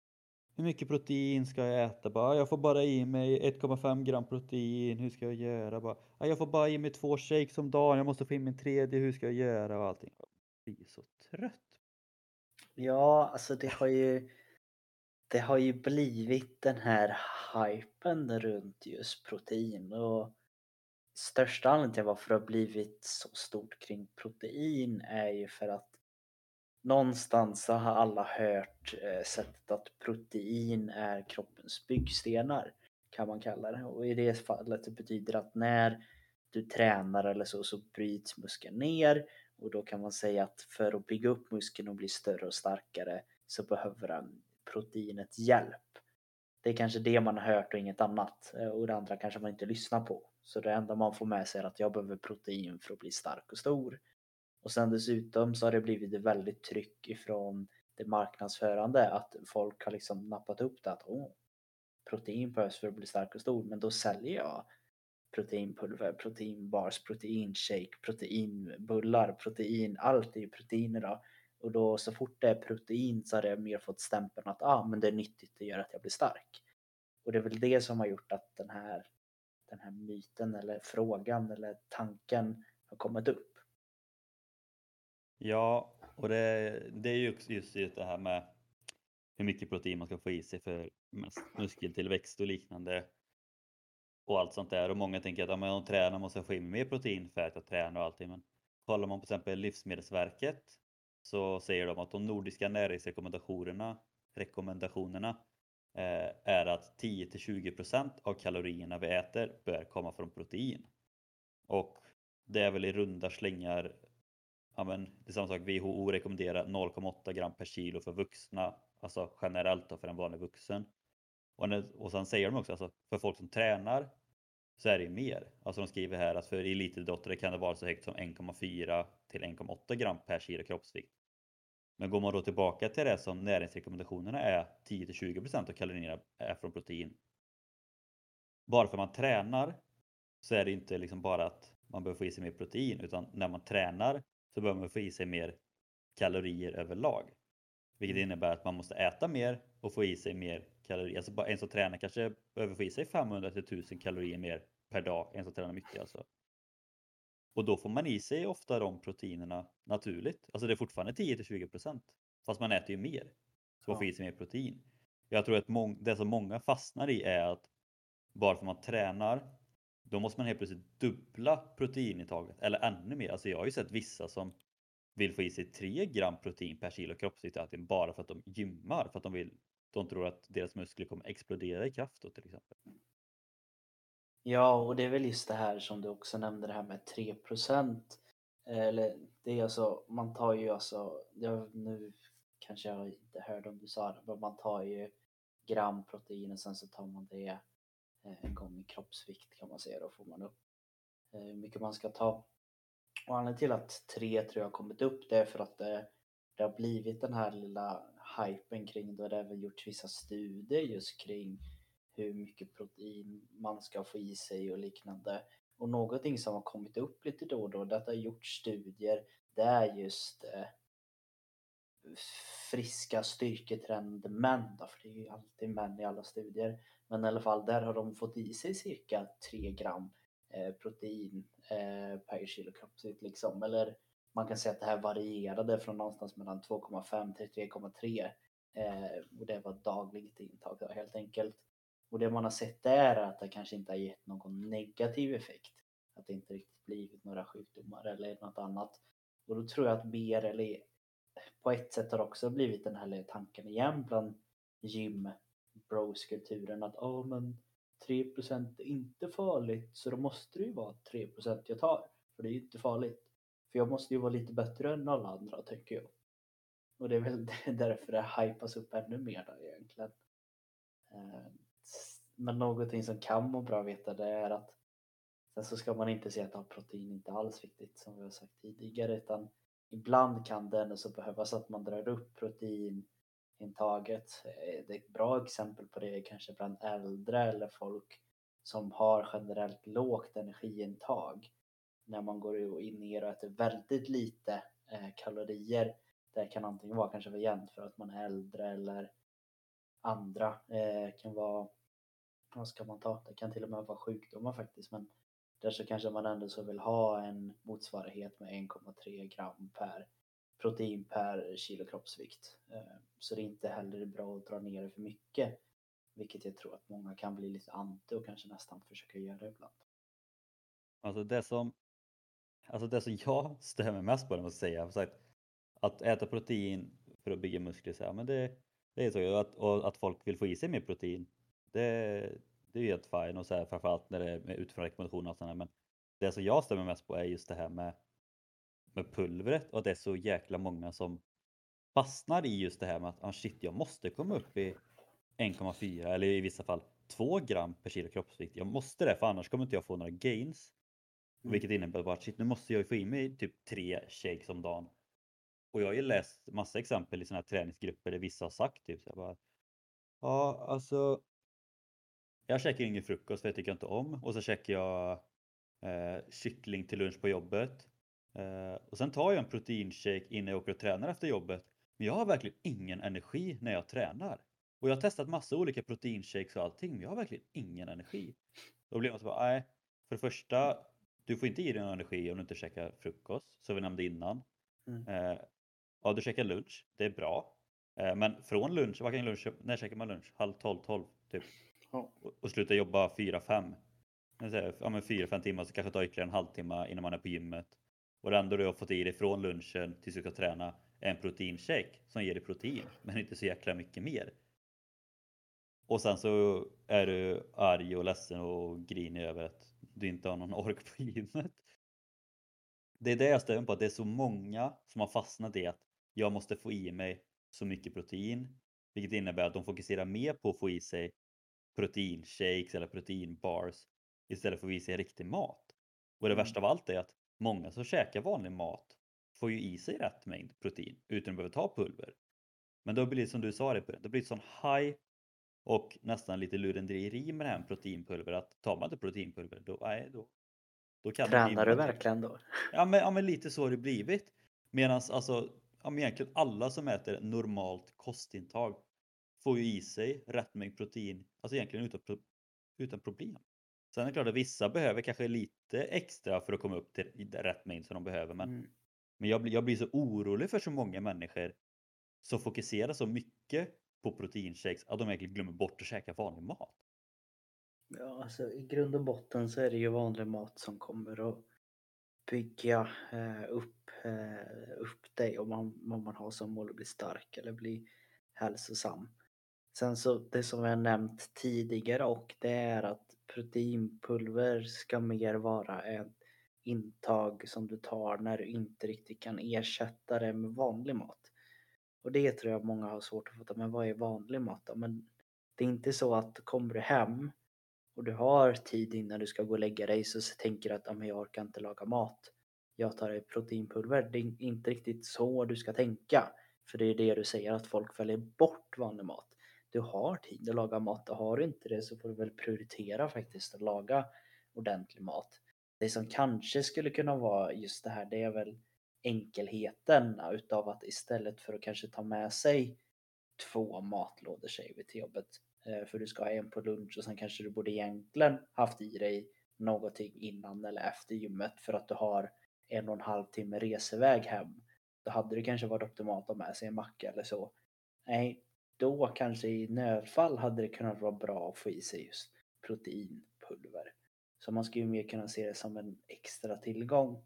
hur mycket protein ska jag äta? Bara, jag får bara i mig 1,5 gram protein, hur ska jag göra? Bara, jag får bara i mig två shakes om dagen, jag måste få in min tredje, hur ska jag göra? Och allting. Jag blir så trött. Ja, alltså det har ju det har ju blivit den här hypen runt just protein och största anledningen till varför det har blivit så stort kring protein är ju för att någonstans så har alla hört eh, sättet att protein är kroppens byggstenar kan man kalla det och i det fallet det betyder att när du tränar eller så så bryts muskeln ner och då kan man säga att för att bygga upp muskeln och bli större och starkare så behöver den proteinet hjälp. Det är kanske det man har hört och inget annat eh, och det andra kanske man inte lyssnar på. Så det enda man får med sig är att jag behöver protein för att bli stark och stor. Och sen dessutom så har det blivit ett väldigt tryck ifrån det marknadsförande att folk har liksom nappat upp det att Åh, protein behövs för att bli stark och stor men då säljer jag proteinpulver, proteinbars, proteinshake, proteinbullar, protein, allt är ju protein idag. Och då så fort det är protein så har det mer fått stämpeln att ah, men det är nyttigt, det gör att jag blir stark. Och det är väl det som har gjort att den här, den här myten eller frågan eller tanken har kommit upp. Ja, och det, det är ju just det här med hur mycket protein man ska få i sig för muskeltillväxt och liknande. Och allt sånt där. Och många tänker att om de tränar måste jag få in mer protein för att jag tränar och allting. Men kollar man på exempel Livsmedelsverket så säger de att de nordiska näringsrekommendationerna rekommendationerna eh, är att 10 till 20 av kalorierna vi äter bör komma från protein. Och det är väl i runda slängar ja men, det är samma sak, WHO rekommenderar 0,8 gram per kilo för vuxna, alltså generellt då för en vanlig vuxen. Och, när, och sen säger de också, alltså, för folk som tränar så är det mer. Alltså de skriver här att för elitidrottare kan det vara så högt som 1,4 till 1,8 gram per kilo kroppsvikt. Men går man då tillbaka till det som näringsrekommendationerna är 10-20 procent av kalorierna är från protein. Bara för att man tränar så är det inte liksom bara att man behöver få i sig mer protein utan när man tränar så behöver man få i sig mer kalorier överlag. Vilket mm. innebär att man måste äta mer och få i sig mer kalorier. Alltså bara en som tränar kanske behöver få i sig 500 till 1000 kalorier mer per dag. En som tränar mycket alltså. Och då får man i sig ofta de proteinerna naturligt. Alltså det är fortfarande 10 20% Fast man äter ju mer. Så man får i sig mer protein. Jag tror att det som många fastnar i är att bara för att man tränar då måste man helt plötsligt dubbla proteinintaget eller ännu mer. Alltså jag har ju sett vissa som vill få i sig 3 gram protein per kilo kroppsvikt bara för att de gymmar för att de vill de tror att deras muskler kommer explodera i kraft då, till exempel. Ja, och det är väl just det här som du också nämnde det här med 3 procent. Eh, eller det är alltså, man tar ju alltså, jag, nu kanske jag inte hörde om du sa det, men man tar ju gram protein och sen så tar man det gånger en gång i kroppsvikt kan man säga. Då får man upp eh, hur mycket man ska ta. Och anledningen till att tre tror jag har kommit upp det är för att det, det har blivit den här lilla hypen kring det. Det har även gjorts vissa studier just kring hur mycket protein man ska få i sig och liknande. Och någonting som har kommit upp lite då och då, det har gjorts studier, det är just eh, friska styrketränade män då, för det är ju alltid män i alla studier. Men i alla fall där har de fått i sig cirka 3 gram eh, protein eh, per kilo kroppsvikt liksom. Eller man kan säga att det här varierade från någonstans mellan 2,5 till 3,3 eh, och det var dagligt intag då, helt enkelt. Och det man har sett där är att det kanske inte har gett någon negativ effekt. Att det inte riktigt blivit några sjukdomar eller något annat. Och då tror jag att BRL på ett sätt har också blivit den här tanken igen bland gym bros-kulturen att oh, men 3% är inte farligt så då måste det ju vara 3% jag tar. För det är ju inte farligt. För jag måste ju vara lite bättre än alla andra tänker jag. Och det är väl därför det hypas upp ännu mer där egentligen. Ehm, men någonting som kan må bra att veta det är att sen så ska man inte säga att protein inte alls viktigt som vi har sagt tidigare utan ibland kan det ändå så behövas att man drar upp protein intaget. Eh, det är ett bra exempel på det kanske bland äldre eller folk som har generellt lågt energiintag. När man går in ner och äter väldigt lite eh, kalorier. Det kan antingen vara kanske variant för att man är äldre eller andra. Eh, kan vara, vad ska man ta? Det kan till och med vara sjukdomar faktiskt men där så kanske man ändå så vill ha en motsvarighet med 1,3 gram per protein per kilo kroppsvikt. Eh, så det är inte heller bra att dra ner det för mycket. Vilket jag tror att många kan bli lite anti och kanske nästan försöka göra ibland. Alltså det som, alltså det som jag stämmer mest på det måste jag säga. Sagt, att äta protein för att bygga muskler, så här, men det, det är så. Att, och att folk vill få i sig mer protein. Det, det är ju helt fine och så här, framförallt när det är utifrån rekommendationer och sådär. Men det som jag stämmer mest på är just det här med med pulvret och att det är så jäkla många som fastnar i just det här med att ah, shit, jag måste komma upp i 1,4 eller i vissa fall 2 gram per kilo kroppsvikt. Jag måste det för annars kommer inte jag få några gains. Mm. Vilket innebär bara att shit, nu måste jag få i mig typ tre shakes om dagen. Och jag har ju läst massa exempel i sådana här träningsgrupper där vissa har sagt typ så bara Ja, alltså jag käkar ingen frukost för det tycker jag inte om och så käkar jag eh, kyckling till lunch på jobbet och sen tar jag en proteinshake innan jag åker och tränar efter jobbet. Men jag har verkligen ingen energi när jag tränar. Och jag har testat massa olika proteinshakes och allting, men jag har verkligen ingen energi. Då blir man så bara, nej. För det första, du får inte i dig någon energi om du inte käkar frukost, som vi nämnde innan. Mm. Eh, ja, du käkar lunch, det är bra. Eh, men från lunch, vad kan lunch, när käkar man lunch? Halv tolv, tolv typ. Ja. Och, och sluta jobba fyra, fem. Ja, men fyra, fem timmar så kanske tar ytterligare en halvtimme innan man är på gymmet. Och det enda du har fått i dig från lunchen tills du ska träna är en proteinshake som ger dig protein, men inte så jäkla mycket mer. Och sen så är du arg och ledsen och grinig över att du inte har någon ork på gymmet. Det är det jag stämmer på, att det är så många som har fastnat i att jag måste få i mig så mycket protein. Vilket innebär att de fokuserar mer på att få i sig proteinshakes eller proteinbars istället för att få i sig riktig mat. Och det Mm. värsta av allt är att många som käkar vanlig mat får ju i sig rätt mängd protein utan att behöva ta pulver. Men då blir det som du sa det, det blir sån high och nästan lite lurendrejeri med det här med proteinpulver att tar man inte proteinpulver då, nej, då, då kan Tränar du verkligen då? Ja men, ja men lite så har det blivit. Medan alltså, ja, men egentligen alla som äter normalt kostintag får ju i sig rätt mängd protein, alltså egentligen utan, utan problem. Sen är det klart att vissa behöver kanske lite extra för att komma upp till rätt mängd som de behöver. Men, Mm. men jag, blir, jag blir så orolig för så många människor som fokuserar så mycket på proteinshakes att de egentligen glömmer bort att käka vanlig mat. Ja, alltså i grund och botten så är det ju vanlig mat som kommer att bygga eh, upp, eh, upp dig om man, om man har som mål att bli stark eller bli hälsosam. Sen så det som jag nämnt tidigare och det är att proteinpulver ska mer vara ett intag som du tar när du inte riktigt kan ersätta det med vanlig mat. Och det tror jag många har svårt att fatta, men vad är vanlig mat då? Men det är inte så att kommer du hem och du har tid innan du ska gå och lägga dig så tänker du att men jag orkar inte laga mat. Jag tar ett proteinpulver. Det är inte riktigt så du ska tänka. För det är det du säger att folk väljer bort vanlig mat. Du har tid att laga mat och har du inte det så får du väl prioritera faktiskt att laga ordentlig mat. Det som kanske skulle kunna vara just det här det är väl enkelheten utav att istället för att kanske ta med sig två matlådor säger vi till jobbet. Eh, för du ska ha en på lunch och sen kanske du borde egentligen haft i dig någonting innan eller efter gymmet för att du har en och en halv timme reseväg hem. Då hade det kanske varit optimalt att ha med sig en macka eller så. Nej, då kanske i nödfall hade det kunnat vara bra att få i sig just proteinpulver. Så man ska ju mer kunna se det som en extra tillgång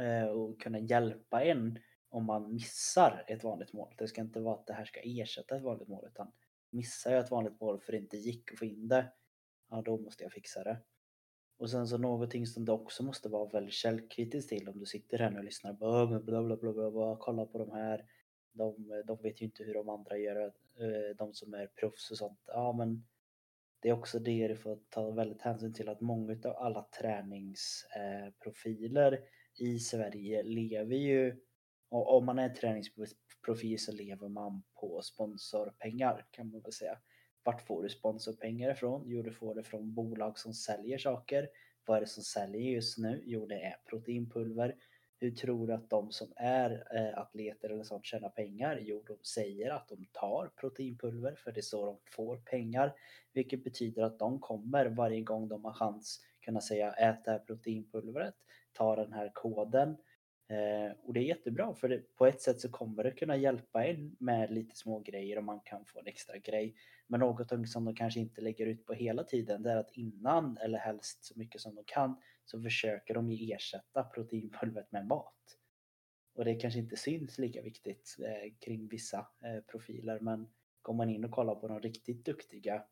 eh, och kunna hjälpa en om man missar ett vanligt mål. Det ska inte vara att det här ska ersätta ett vanligt mål utan missar jag ett vanligt mål för det inte gick att få in det, ja då måste jag fixa det. Och sen så någonting som du också måste vara väldigt källkritisk till om du sitter här nu och lyssnar bla bla bla bla, bla kolla på de här. De, de vet ju inte hur de andra gör, eh, de som är proffs och sånt. Ja men det är också det du får ta väldigt hänsyn till att många av alla träningsprofiler eh, i Sverige lever ju och om man är träningsprofil så lever man på sponsorpengar kan man väl säga. Vart får du sponsorpengar ifrån? Jo, du får det från bolag som säljer saker. Vad är det som säljer just nu? Jo, det är proteinpulver. Hur tror du att de som är eh, atleter eller sånt tjänar pengar? Jo, de säger att de tar proteinpulver för det är så de får pengar. Vilket betyder att de kommer varje gång de har chans kunna säga ät det här proteinpulvret, ta den här koden. Eh, och det är jättebra för det, på ett sätt så kommer det kunna hjälpa en med lite små grejer och man kan få en extra grej. Men något som de kanske inte lägger ut på hela tiden det är att innan eller helst så mycket som de kan så försöker de ju ersätta proteinpulvret med mat. Och det kanske inte syns lika viktigt eh, kring vissa eh, profiler men går man in och kollar på de riktigt duktiga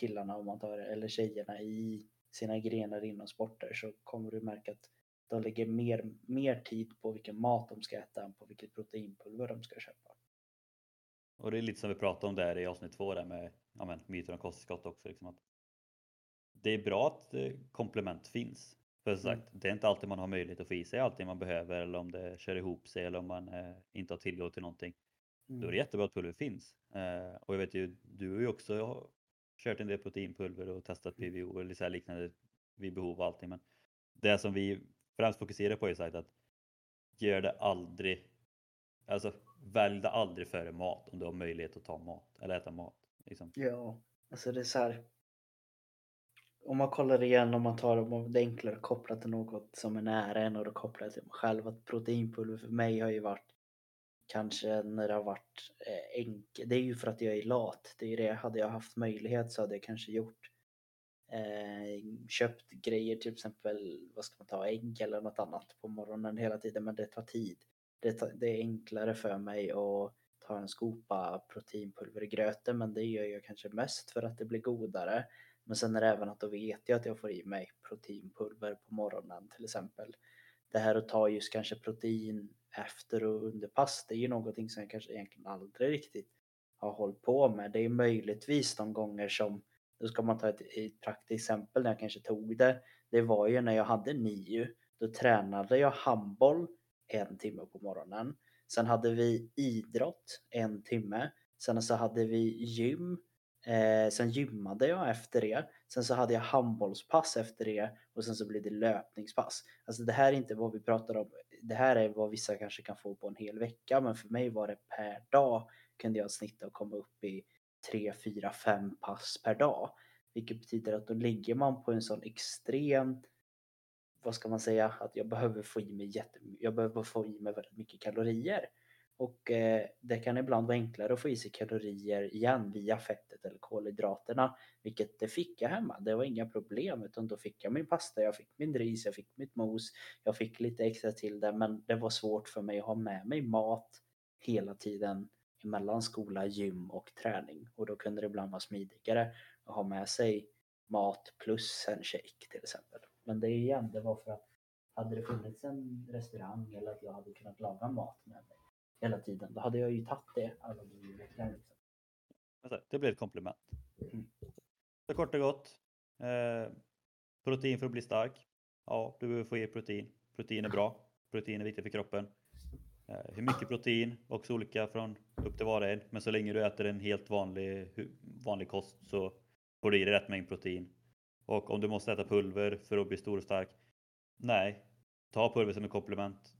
killarna om man tar eller tjejerna i sina grenar inom sporter så kommer du märka att de lägger mer, mer tid på vilken mat de ska äta än på vilket proteinpulver de ska köpa. Och det är lite som vi pratade om där i avsnitt två där med ja, men, myten om kosttillskott också. Liksom att det är bra att eh, komplement finns. För som Mm. sagt, det är inte alltid man har möjlighet att få i sig allting man behöver eller om det kör ihop sig eller om man eh, inte har tillgång till någonting. Då är det Mm. jättebra att pulver finns. Eh, och jag vet ju, du har ju också kört en del proteinpulver och testat Mm. PVO eller så här liknande vid behov och allting. Men det som vi främst fokuserar på är sagt att gör det aldrig, alltså välj det aldrig före mat om du har möjlighet att ta mat eller äta mat. Liksom. Ja, alltså det är så här. Om man kollar igen, om man tar det enklare kopplat till något som är nära en och då kopplat till mig själv. Att proteinpulver för mig har ju varit kanske när det har varit eh, enkelt. Det är ju för att jag är lat. Det är ju det. Hade jag haft möjlighet så hade jag kanske gjort eh, köpt grejer, till exempel vad ska man ta, ägg eller något annat på morgonen hela tiden. Men det tar tid. Det, tar, det är enklare för mig att ta en skopa proteinpulver i gröten men det gör jag kanske mest för att det blir godare. Men sen är det även att då vet jag att jag får i mig proteinpulver på morgonen till exempel. Det här att ta just kanske protein efter och under pass, det är ju någonting som jag kanske egentligen aldrig riktigt har hållit på med. Det är möjligtvis de gånger som, då ska man ta ett, ett praktiskt exempel när jag kanske tog det. Det var ju när jag hade NIU, då tränade jag handboll en timme på morgonen. Sen hade vi idrott en timme. Sen så hade vi gym. Eh, sen gymmade jag efter det. Sen så hade jag handbollspass efter det och sen så blev det löpningspass. Alltså det här är inte vad vi pratar om. Det här är vad vissa kanske kan få på en hel vecka men för mig var det per dag kunde jag snitta och komma upp i 3, 4, 5 pass per dag. Vilket betyder att då ligger man på en sån extrem vad ska man säga, att jag behöver få i mig jättemycket, jag behöver få i mig väldigt mycket kalorier. Och eh, det kan ibland vara enklare att få i sig kalorier igen via fettet eller kolhydraterna. Vilket det fick jag hemma. Det var inga problem utan då fick jag min pasta, jag fick min ris, jag fick mitt mos. Jag fick lite extra till det men det var svårt för mig att ha med mig mat hela tiden mellan skola, gym och träning. Och då kunde det ibland vara smidigare att ha med sig mat plus en shake till exempel. Men det är igen, det var för att hade det funnits en restaurang eller att jag hade kunnat laga mat med mig hela tiden, då hade jag ju tagit det alla. Liksom. Alltså, det blir ett komplement. Mm. Så kort och gott. Eh, protein för att bli stark. Ja, du behöver få i protein. Protein är bra. Protein är viktigt för kroppen. Eh, hur mycket protein? Också olika från upp till var och en. Men så länge du äter en helt vanlig, vanlig kost så får du i dig rätt mängd protein. Och om du måste äta pulver för att bli stor och stark. Nej, ta pulver som ett komplement.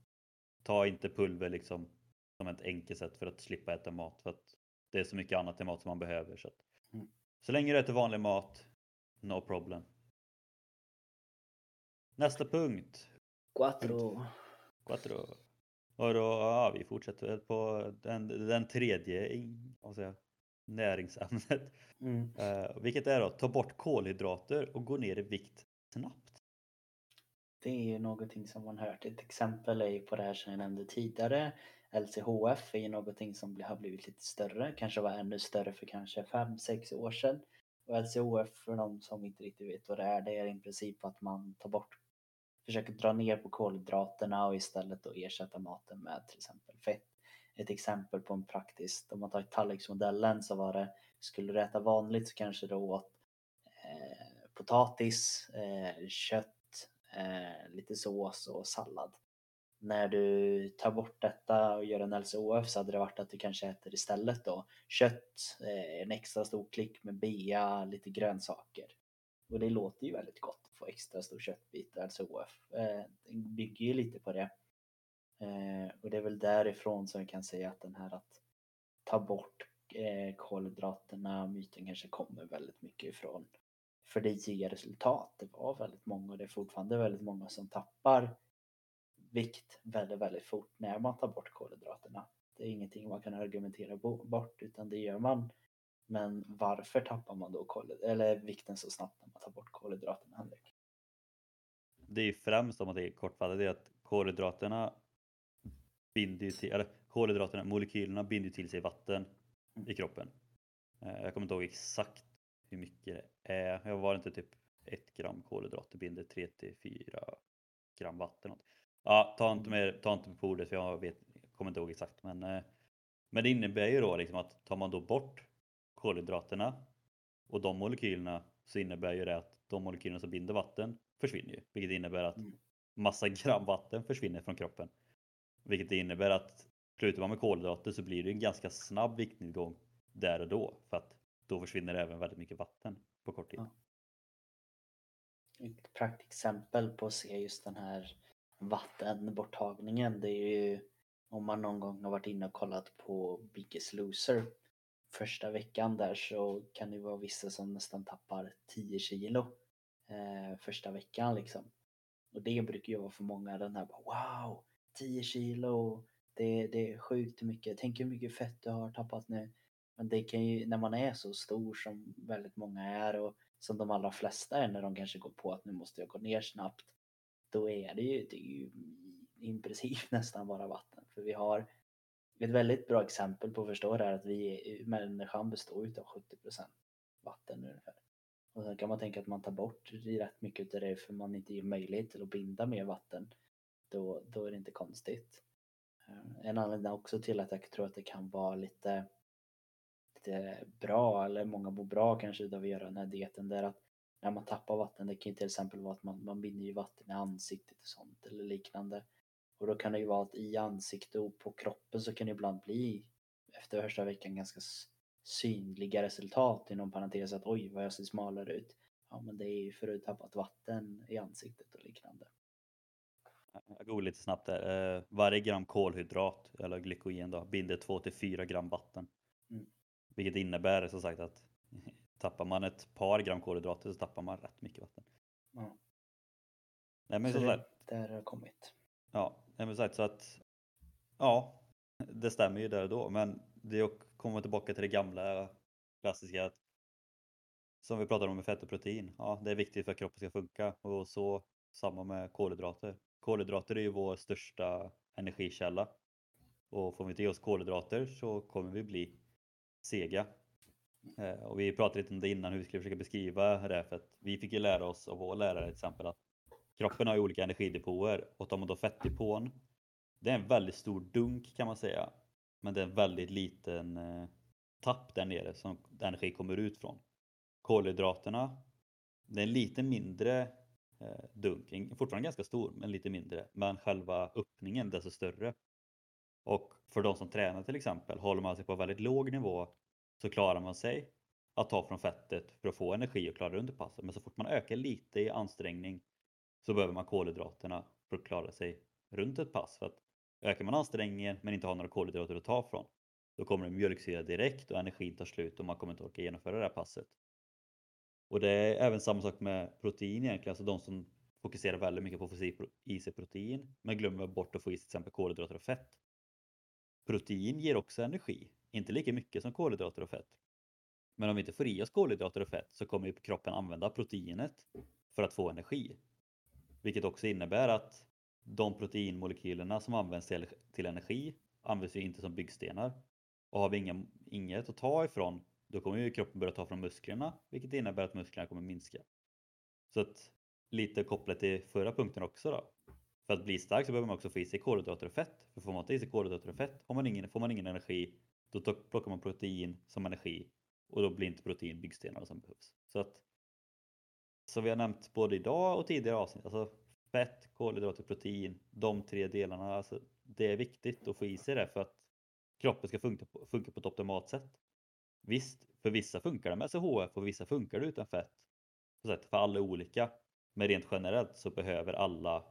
Ta inte pulver liksom som ett enkelt sätt för att slippa äta mat. För att det är så mycket annat i mat som man behöver. Så, att, mm. så länge du äter vanlig mat, no problem. Nästa punkt. Quattro. Quattro. Och då, ja, vi fortsätter på den, den tredje säger, näringsämnet. Mm. Uh, vilket är då ta bort kolhydrater och gå ner i vikt snabbt. Det är ju någonting som man hört. Ett exempel är ju på det här som jag nämnde tidigare. LCHF är ju någonting som har blivit lite större, kanske var ännu större för kanske 5-6 år sedan. Och LCHF för de som inte riktigt vet vad det är, det är i princip att man tar bort, försöker dra ner på kolhydraterna och istället då ersätta maten med till exempel fett. Ett exempel på en praktiskt, om man tar tallriksmodellen så var det, skulle du äta vanligt så kanske du åt eh, potatis, eh, kött, eh, lite sås och sallad när du tar bort detta och gör en LCHF så hade det varit att du kanske äter istället då kött, eh, en extra stor klick med bea, lite grönsaker. Och det låter ju väldigt gott att få extra stor köttbit LCHF. Eh, det bygger ju lite på det. Eh, och det är väl därifrån som jag kan säga att den här att ta bort kolhydraterna, myten kanske kommer väldigt mycket ifrån. För det ger resultat. Det var väldigt många och det är fortfarande väldigt många som tappar vikt väldigt, väldigt fort när man tar bort kolhydraterna. Det är ingenting man kan argumentera bort utan det gör man. Men varför tappar man då eller vikten så snabbt när man tar bort kolhydraterna Henrik? Det är ju främst om man tänker kortfattat det är att kolhydraterna binder till, eller kolhydraterna, molekylerna binder till sig vatten mm. i kroppen. Eh, jag kommer inte ihåg exakt hur mycket det är. Jag var inte typ ett gram kolhydrater binder 3 till 4 gram vatten. Ja, ta inte, med, ta inte på ordet för jag vet, kommer inte ihåg exakt. Men, eh, men det innebär ju då liksom att tar man då bort kolhydraterna och de molekylerna så innebär ju det att de molekylerna som binder vatten försvinner ju. Vilket innebär att mm. massa gram vatten försvinner från kroppen. Vilket innebär att slutar man med kolhydrater så blir det en ganska snabb viktnedgång där och då. För att då försvinner även väldigt mycket vatten på kort tid. Ja. Ett praktexempel på att se just den här vattenborttagningen. Det är ju om man någon gång har varit inne och kollat på Biggest Loser första veckan där så kan det vara vissa som nästan tappar 10 kilo eh, första veckan liksom. Och det brukar ju vara för många den här wow, 10 kilo, det, det är sjukt mycket, tänk hur mycket fett du har tappat nu. Men det kan ju, när man är så stor som väldigt många är och som de allra flesta är när de kanske går på att nu måste jag gå ner snabbt. Då är det ju, det är ju i princip nästan bara vatten. För vi har ett väldigt bra exempel på att förstå det här att vi, människan består utav 70% vatten ungefär. Och sen kan man tänka att man tar bort rätt mycket av det för man inte ger möjlighet till att binda mer vatten. Då, då är det inte konstigt. Eh, en anledning också till att jag tror att det kan vara lite, lite bra, eller många mår bra kanske utav att göra den här dieten, det är att när man tappar vatten, det kan ju till exempel vara att man, man binder ju vatten i ansiktet och sånt eller liknande. Och då kan det ju vara att i ansiktet och på kroppen så kan det ibland bli efter första veckan ganska synliga resultat inom parentes att oj vad jag ser smalare ut. Ja men det är ju för att du tappat vatten i ansiktet och liknande. Jag går lite snabbt där. Eh, varje gram kolhydrat eller glykogen då, binder 2 till 4 gram vatten. Mm. Vilket innebär som sagt att tappar man ett par gram kolhydrater så tappar man rätt mycket vatten. Ja. Nej, men så, så det, där har kommit. Ja, men sagt så att ja, det stämmer ju där och då, men det komma tillbaka till det gamla klassiska att som vi pratade om med fett och protein. Ja, det är viktigt för att kroppen ska funka och så samma med kolhydrater. Kolhydrater är ju vår största energikälla och får vi inte i oss kolhydrater så kommer vi bli sega. Eh, och vi pratade lite om det innan hur vi skulle försöka beskriva det för att vi fick ju lära oss av vår lärare till exempel att kroppen har ju olika energidepåer och tar man då fettdepån det är en väldigt stor dunk kan man säga men det är en väldigt liten eh, tapp där nere som energi kommer ut från. Kolhydraterna det är en lite mindre eh, dunk, fortfarande ganska stor men lite mindre men själva öppningen desto större. Och för de som tränar till exempel, håller man sig på väldigt låg nivå så klarar man sig att ta från fettet för att få energi och klara under passet. Men så fort man ökar lite i ansträngning så behöver man kolhydraterna för att klara sig runt ett pass. För att ökar man ansträngningen men inte har några kolhydrater att ta från då kommer det mjölksyra direkt och energin tar slut och man kommer inte orka genomföra det här passet. Och det är även samma sak med protein egentligen, alltså de som fokuserar väldigt mycket på att få i sig protein men glömmer bort att få i sig till exempel kolhydrater och fett. Protein ger också energi, inte lika mycket som kolhydrater och fett. Men om vi inte får i oss kolhydrater och fett så kommer kroppen använda proteinet för att få energi. Vilket också innebär att de proteinmolekylerna som används till, till energi används ju inte som byggstenar. Och har vi inga, inget att ta ifrån då kommer ju kroppen börja ta från musklerna vilket innebär att musklerna kommer minska. Så att lite kopplat till förra punkten också då. För att bli stark så behöver man också få i sig kolhydrater och fett. För får man inte i sig kolhydrater och fett har man ingen, får man ingen energi då plockar man protein som energi och då blir inte protein byggstenarna som behövs. Så att som vi har nämnt både idag och tidigare avsnitt, alltså fett, kolhydrater, protein, de tre delarna, alltså det är viktigt att få i sig det för att kroppen ska funka på, funka på ett optimalt sätt. Visst, för vissa funkar det med SHF och vissa funkar det utan fett. För alla är olika. Men rent generellt så behöver alla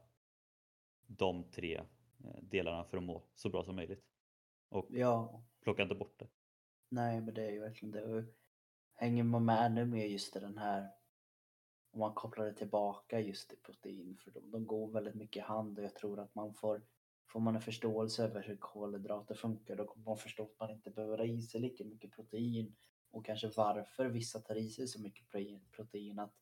de tre eh, delarna för att må så bra som möjligt. Och ja plocka inte bort det. Nej, men det är ju verkligen det. Och hänger man med ännu mer just i den här om man kopplar det tillbaka just till protein för de, de går väldigt mycket i hand och jag tror att man får Får man en förståelse över hur kolhydrater funkar då kommer man förstå att man inte behöver ha i sig lika mycket protein och kanske varför vissa tar i sig så mycket protein att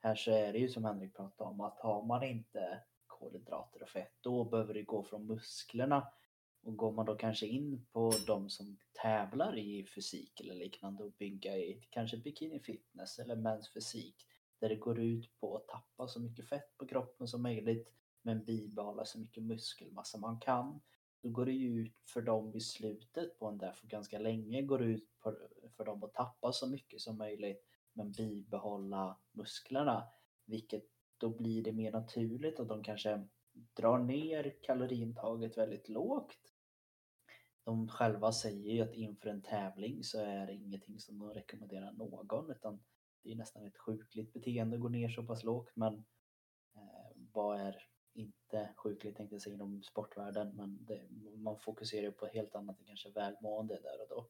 här så är det ju som Henrik pratade om att har man inte kolhydrater och fett då behöver det gå från musklerna och går man då kanske in på de som tävlar i fysik eller liknande och bygga i kanske bikini fitness eller mens fysik där det går ut på att tappa så mycket fett på kroppen som möjligt men bibehålla så mycket muskelmassa man kan. Då går det ju ut för dem i slutet på en där för ganska länge går det ut för dem att tappa så mycket som möjligt men bibehålla musklerna. Vilket då blir det mer naturligt att de kanske drar ner kaloriintaget väldigt lågt. De själva säger ju att inför en tävling så är det ingenting som de rekommenderar någon utan det är nästan ett sjukligt beteende att gå ner så pass lågt men eh, vad är inte sjukligt tänkte jag säga inom sportvärlden men det, man fokuserar ju på helt annat än kanske välmående där och då.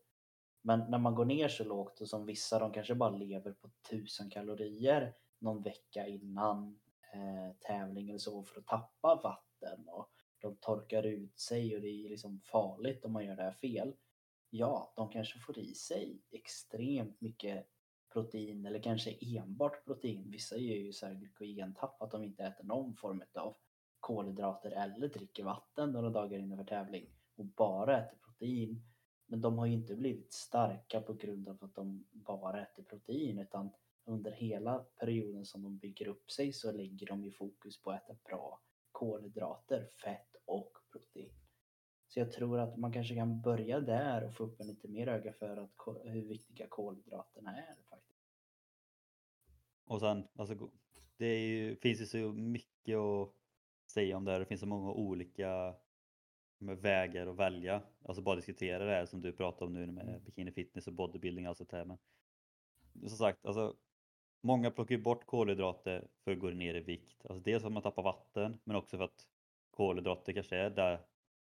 Men när man går ner så lågt och som vissa de kanske bara lever på 1000 kalorier någon vecka innan Eh, tävling eller så för att tappa vatten och de torkar ut sig och det är liksom farligt om man gör det här fel. Ja, de kanske får i sig extremt mycket protein eller kanske enbart protein. Vissa gör ju så här glykogentapp att de inte äter någon form av kolhydrater eller dricker vatten några dagar innan för tävling och bara äter protein. Men de har ju inte blivit starka på grund av att de bara äter protein utan under hela perioden som de bygger upp sig så lägger de ju fokus på att äta bra kolhydrater, fett och protein. Så jag tror att man kanske kan börja där och få upp en lite mer öga för att, hur viktiga kolhydraterna är faktiskt. Och sen, alltså, det ju, finns ju så mycket att säga om det här. Det finns så många olika vägar att välja. Alltså bara diskutera det här som du pratar om nu med mm. bikini fitness och bodybuilding och allt sånt här. Men som sagt, alltså Många plockar ju bort kolhydrater för att gå ner i vikt. Alltså dels för att man tappar vatten men också för att kolhydrater kanske är där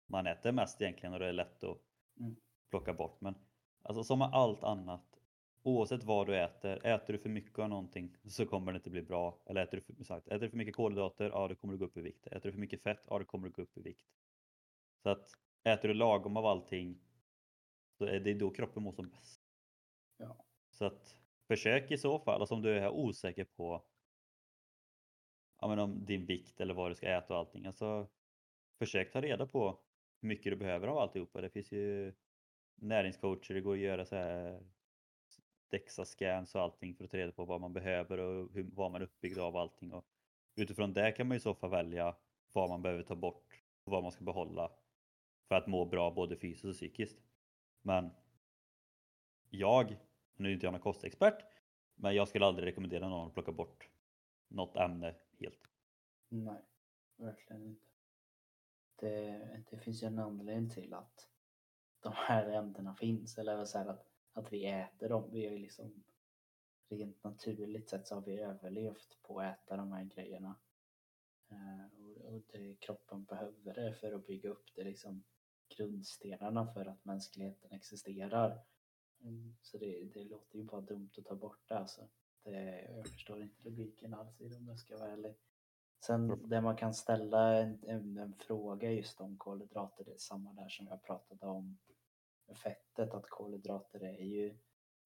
man äter mest egentligen och det är lätt att mm. plocka bort. Men alltså som med allt annat, oavsett vad du äter, äter du för mycket av någonting så kommer det inte bli bra. Eller äter du för, sagt, äter du för mycket kolhydrater, ja då kommer du gå upp i vikt. Äter du för mycket fett, ja då kommer du gå upp i vikt. Så att äter du lagom av allting så är det då kroppen mår som bäst. Ja. Så att försök i så fall, alltså om du är osäker på ja, men om din vikt eller vad du ska äta och allting. Alltså, försök ta reda på hur mycket du behöver av alltihopa. Det finns ju näringscoacher, det går att göra så här DEXA-scans och allting för att ta reda på vad man behöver och hur, vad man är uppbyggd av allting. Och utifrån det kan man i så fall välja vad man behöver ta bort och vad man ska behålla för att må bra både fysiskt och psykiskt. Men jag nu är inte jag någon kostexpert, men jag skulle aldrig rekommendera någon att plocka bort något ämne helt. Nej, verkligen inte. Det, det finns ju en anledning till att de här ämnena finns, eller så att, att vi äter dem. Vi är ju liksom rent naturligt sett så har vi överlevt på att äta de här grejerna. Eh, och, och det, kroppen behöver det för att bygga upp det liksom grundstenarna för att mänskligheten existerar. Mm, så det, det låter ju bara dumt att ta bort det alltså. Det, jag förstår inte logiken alls i det om jag ska vara ärlig. Sen det man kan ställa en, en, en, fråga just om kolhydrater, det är samma där som jag pratade om fettet, att kolhydrater är ju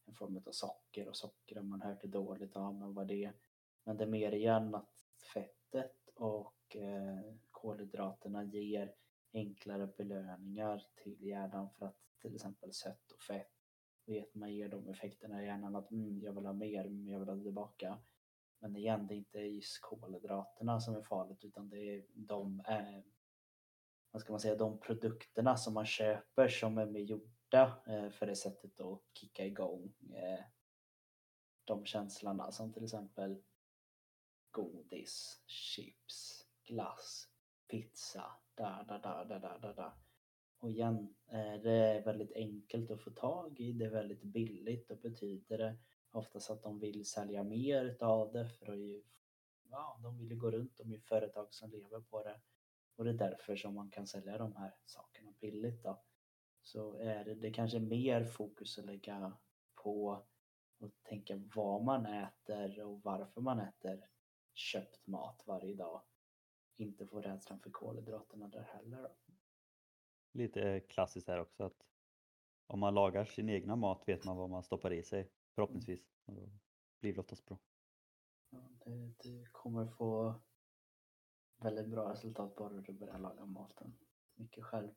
en form av socker och socker har man hört det dåligt, ja men vad det är. Men det är mer igen att fettet och eh, kolhydraterna ger enklare belöningar till hjärnan för att till exempel sött och fett vet man ger de effekterna i hjärnan att mm, jag vill ha mer, mm, jag vill ha tillbaka. Men igen, det är inte just kolhydraterna som är farligt utan det är de, eh, vad ska man säga, de produkterna som man köper som är med gjorda eh, för det sättet att kicka igång eh, de känslorna som till exempel godis, chips, glass, pizza, da da da da da da da. Och igen, eh, det är väldigt enkelt att få tag i, det är väldigt billigt och betyder det oftast att de vill sälja mer utav det för att ju, ja, de vill ju gå runt, de är företag som lever på det. Och det är därför som man kan sälja de här sakerna billigt då. Så är det, det kanske mer fokus att lägga på att tänka vad man äter och varför man äter köpt mat varje dag. Inte få rädslan för kolhydraterna där heller då lite klassiskt här också att om man lagar sin egna mat vet man vad man stoppar i sig förhoppningsvis. Och då blir det oftast bra. Ja, det, det kommer få väldigt bra resultat bara du börjar laga maten mycket själv.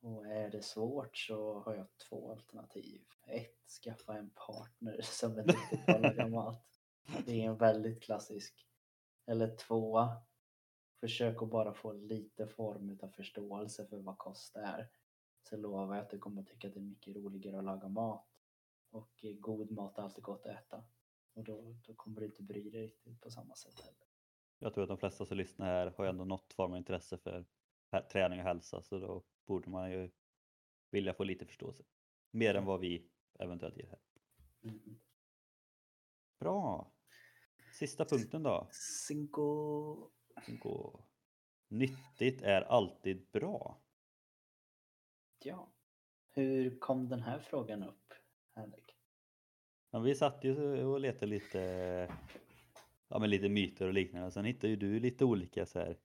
Och är det svårt så har jag två alternativ. Ett, skaffa en partner som är duktig på att laga mat. Det är en väldigt klassisk. Eller två, försök att bara få lite form av förståelse för vad kost är. Så lovar jag att du kommer att tycka att det är mycket roligare att laga mat. Och god mat är alltid gott att äta. Och då, då kommer du inte bry dig riktigt på samma sätt heller. Jag tror att de flesta som lyssnar här har ändå något form av intresse för träning och hälsa så då borde man ju vilja få lite förståelse. Mer än vad vi eventuellt ger här. Mm. Bra! Sista punkten då? Cinco Gå. nyttigt är alltid bra. Ja. Hur kom den här frågan upp, Henrik? Ja, vi satt ju och letade lite, ja, men lite myter och liknande. Sen hittade ju du lite olika så här,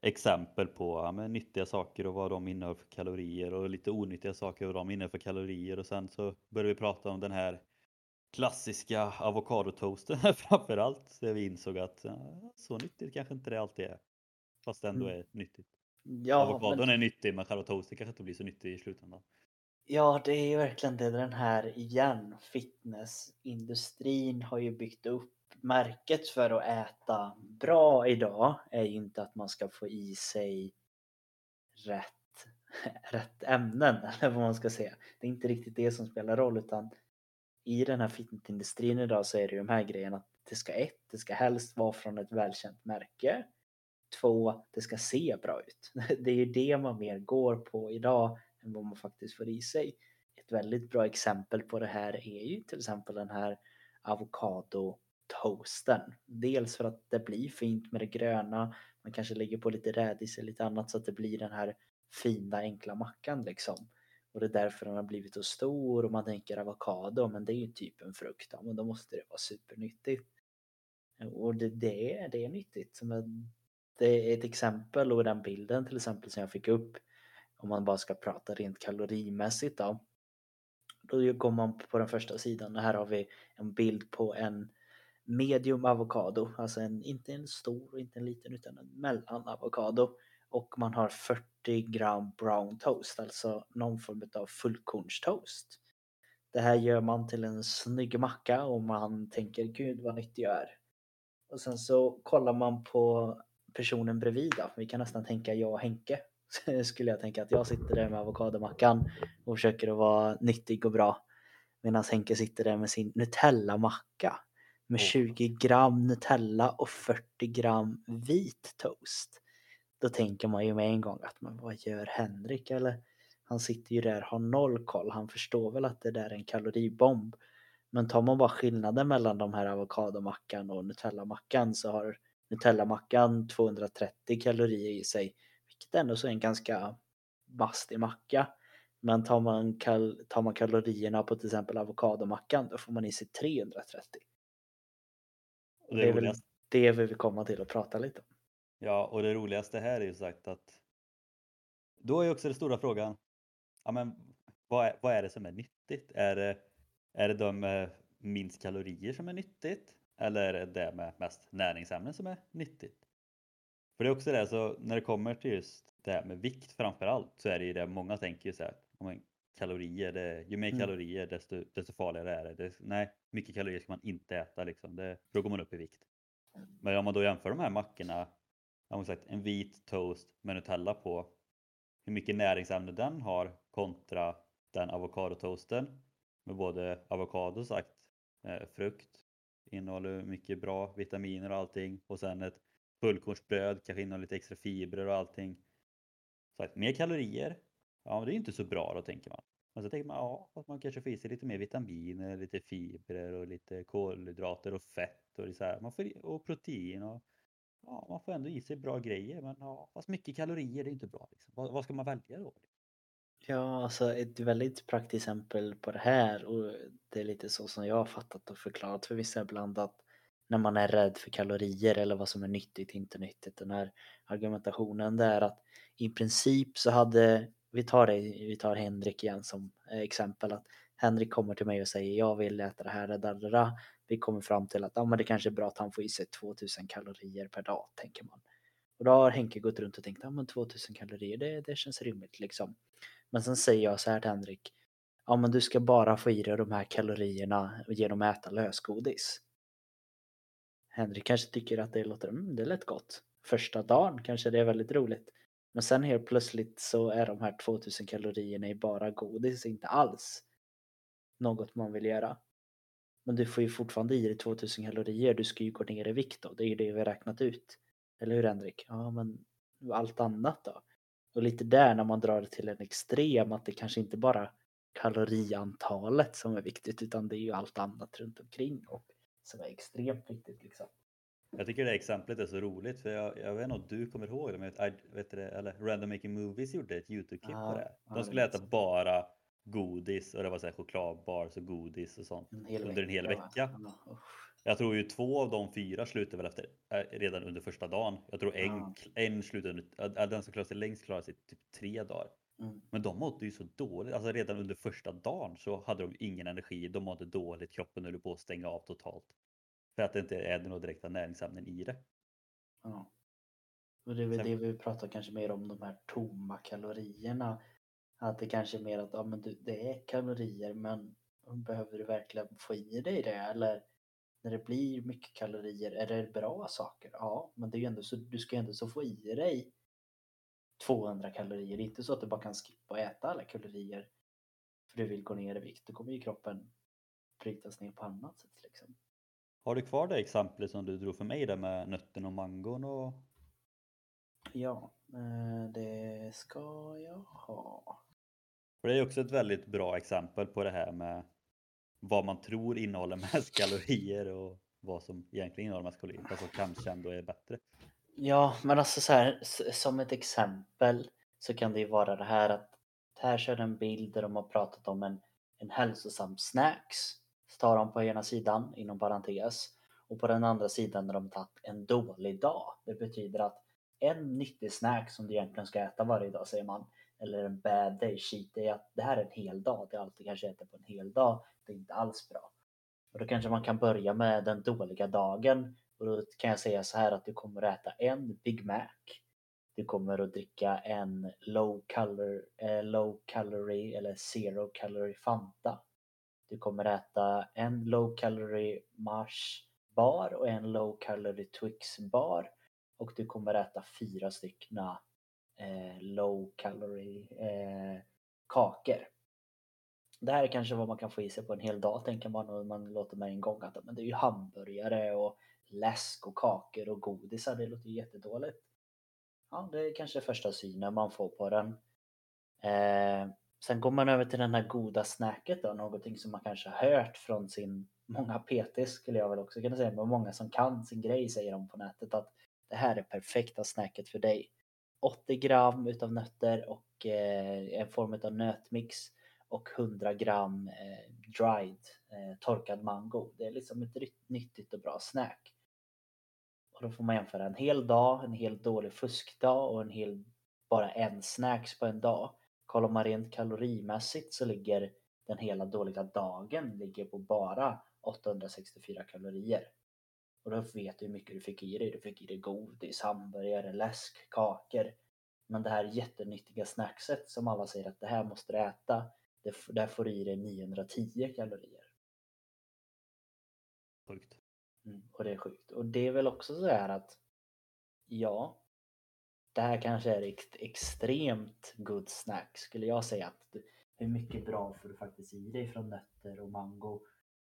exempel på ja, men nyttiga saker och vad de innehåller för kalorier och lite onyttiga saker och vad de innehåller för kalorier. Och sen så började vi prata om den här klassiska avokadotoasten framförallt. Så vi insåg att så nyttigt kanske inte det alltid är. Fast det ändå Mm. är nyttigt. Ja, Avokadon men, är nyttig men själva toasten kanske inte blir så nyttig i slutändan. ja, det är ju verkligen det den här igen. Fitnessindustrin har ju byggt upp märket för att äta bra idag är ju inte att man ska få i sig rätt, rätt ämnen eller vad man ska säga. Det är inte riktigt det som spelar roll utan i den här fitnessindustrin idag så är det ju de här grejerna att det ska ett, det ska helst vara från ett välkänt märke. Två, det ska se bra ut. Det är ju det man mer går på idag än vad man faktiskt får i sig. Ett väldigt bra exempel på det här är ju till exempel den här avokadotoasten. Dels för att det blir fint med det gröna, man kanske lägger på lite rädis eller lite annat så att det blir den här fina enkla mackan liksom. Och det är därför den har blivit så stor och man tänker avokado, men det är ju typ en frukt, ja, men då måste det vara supernyttigt. Och det, det, är, det är nyttigt. Men det är ett exempel och den bilden till exempel som jag fick upp, om man bara ska prata rent kalorimässigt då. Då går man på den första sidan och här har vi en bild på en medium avokado, alltså en, inte en stor och inte en liten utan en mellan avokado. Och man har 40 gram brown toast, alltså någon form av fullkornstoast. Det här gör man till en snygg macka och man tänker gud vad nyttig jag är. Och sen så kollar man på personen bredvid då. Vi kan nästan tänka jag och Henke. Skulle jag tänka att jag sitter där med avokadomackan och försöker att vara nyttig och bra. Medan Henke sitter där med sin Nutella-macka. Med Åh. 20 gram Nutella och 40 gram vit toast. Då tänker man ju med en gång att men vad gör Henrik? Eller han sitter ju där, har noll koll. Han förstår väl att det där är en kaloribomb. Men tar man bara skillnaden mellan de här avokadomackan och Nutella-mackan så har Nutella-mackan 230 kalorier i sig. Vilket ändå så är en ganska mastig macka. Men tar man, kal tar man kalorierna på till exempel avokadomackan då får man i sig 330. Och Det är väl det vi vill komma till och prata lite om. Ja, och det roligaste här är ju sagt att då är också den stora frågan, ja, men vad, är, vad är det som är nyttigt? Är det, är det de med minst kalorier som är nyttigt? Eller är det det med mest näringsämnen som är nyttigt? För det är också det, så när det kommer till just det här med vikt framför allt så är det ju det många tänker ju så här, men kalorier, det, ju mer Mm. kalorier desto, desto farligare är det. det. Nej, mycket kalorier ska man inte äta liksom, det, då går man upp i vikt. Men om man då jämför de här mackorna, jag har sagt, en vit toast med Nutella på, hur mycket näringsämne den har kontra den avokadotoasten med både avokado sagt, eh, frukt, innehåller mycket bra vitaminer och allting och sen ett fullkornsbröd kanske innehåller lite extra fibrer och allting. Så att mer kalorier, ja men det är inte så bra då tänker man. Men så tänker man ja, att man kanske får i sig lite mer vitaminer, lite fibrer och lite kolhydrater och fett och, det så här. Man får, i- och protein och ja, man får ändå i sig bra grejer men ja, fast mycket kalorier det är inte bra. Liksom. Vad, vad ska man välja då? Ja, alltså ett väldigt praktiskt exempel på det här och det är lite så som jag har fattat och förklarat för vissa ibland att när man är rädd för kalorier eller vad som är nyttigt inte nyttigt. Den här argumentationen det är att i princip så hade, vi tar det, vi tar Henrik igen som eh, exempel att Henrik kommer till mig och säger jag vill äta det här, det där, det där. Vi kommer fram till att ja, men det kanske är bra att han får i sig 2000 kalorier per dag tänker man. Och då har Henke gått runt och tänkt ja men 2000 kalorier det, det känns rimligt liksom. Men sen säger jag så här till Henrik. Ja men du ska bara få i dig de här kalorierna genom att äta lösgodis. Henrik kanske tycker att det låter, mm, det lät gott. Första dagen kanske det är väldigt roligt. Men sen helt plötsligt så är de här 2000 kalorierna i bara godis inte alls något man vill göra. Men du får ju fortfarande i dig 2000 kalorier, du ska ju gå ner i vikt då, det är ju det vi har räknat ut. Eller hur Henrik? Ja men allt annat då? Och lite där när man drar det till en extrem att det kanske inte bara kaloriantalet som är viktigt utan det är ju allt annat runt omkring och som är extremt viktigt liksom. Jag tycker det exemplet är så roligt för jag, jag vet inte om du kommer ihåg det, men jag vet det, eller Random Making Movies gjorde ett Youtube-klipp Ja, på det. De skulle vet äta bara godis och det var så här chokladbars och godis och sånt En under en hel vecka, vecka. Jag tror ju två av de fyra slutade väl efter, eh, redan under första dagen. Jag tror en, Ja. en slutade, den som klarade sig längst klarade sig typ tre dagar. Mm. Men de mådde ju så dåligt. Alltså redan under första dagen så hade de ingen energi. De mådde dåligt. Kroppen höll på att stänga av totalt. För att det inte är några direkta näringsämnen i det. Ja. Och det är väl Sen- det vi pratar kanske mer om, de här tomma kalorierna. Att det kanske är mer att ja, men du, det är kalorier men behöver du verkligen få i dig det? Eller när det blir mycket kalorier, är det bra saker? Ja, men det är ju ändå så, du ska ju ändå så få i dig 200 kalorier. Det är inte så att du bara kan skippa att äta alla kalorier för du vill gå ner i vikt. Då kommer ju kroppen brytas ner på annat sätt. Liksom. Har du kvar det exemplet som du drog för mig där med nötten och mangon och Ja, eh, det ska jag ha. För det är också ett väldigt bra exempel på det här med vad man tror innehåller mest kalorier och vad som egentligen innehåller mest kalorier. Fast som kanske ändå är bättre. Ja, men alltså så här, som ett exempel så kan det ju vara det här att här kör en bild där de har pratat om en, en hälsosam snacks. Så tar de på ena sidan inom parentes och på den andra sidan när de tagit en dålig dag. Det betyder att en nyttig snack som du egentligen ska äta varje dag säger man eller en bad day cheat day att det här är en hel dag. Det är allt du kanske äter på en hel dag. Det är inte alls bra. Och då kanske man kan börja med den dåliga dagen och då kan jag säga så här att du kommer att äta en Big Mac. Du kommer att dricka en low, color, eh, low calorie eller zero calorie Fanta. Du kommer att äta en low calorie Mars bar och en low calorie Twix bar. Och du kommer att äta fyra stycken eh, low calorie eh, kakor. Det här är kanske vad man kan få i sig på en hel dag tänker man och man låter med en gång att men det är ju hamburgare och läsk och kakor och godisar. Det låter ju jättedåligt. Ja, det är kanske första synen man får på den. Eh, sen går man över till den här goda snacket då, någonting som man kanske har hört från sin många PT skulle jag väl också kunna säga, men många som kan sin grej säger de på nätet att det här är perfekta snacket för dig. 80 gram utav nötter och eh, en form av nötmix och 100 gram eh, dried eh, torkad mango. Det är liksom ett nyttigt och bra snack. Och då får man jämföra en hel dag, en helt dålig fuskdag och en hel bara en snacks på en dag. Kollar man rent kalorimässigt så ligger den hela dåliga dagen ligger på bara 864 kalorier. Och då vet du hur mycket du fick i dig. Du fick i dig godis, hamburgare, läsk, kakor. Men det här jättenyttiga snackset som alla säger att det här måste du äta. Det, där får du i dig 910 kalorier. Sjukt. Mm, och det är sjukt. Och det är väl också så här att ja, det här kanske är ex extremt good snack skulle jag säga. att du- Hur mycket bra får du faktiskt i dig från nötter och mango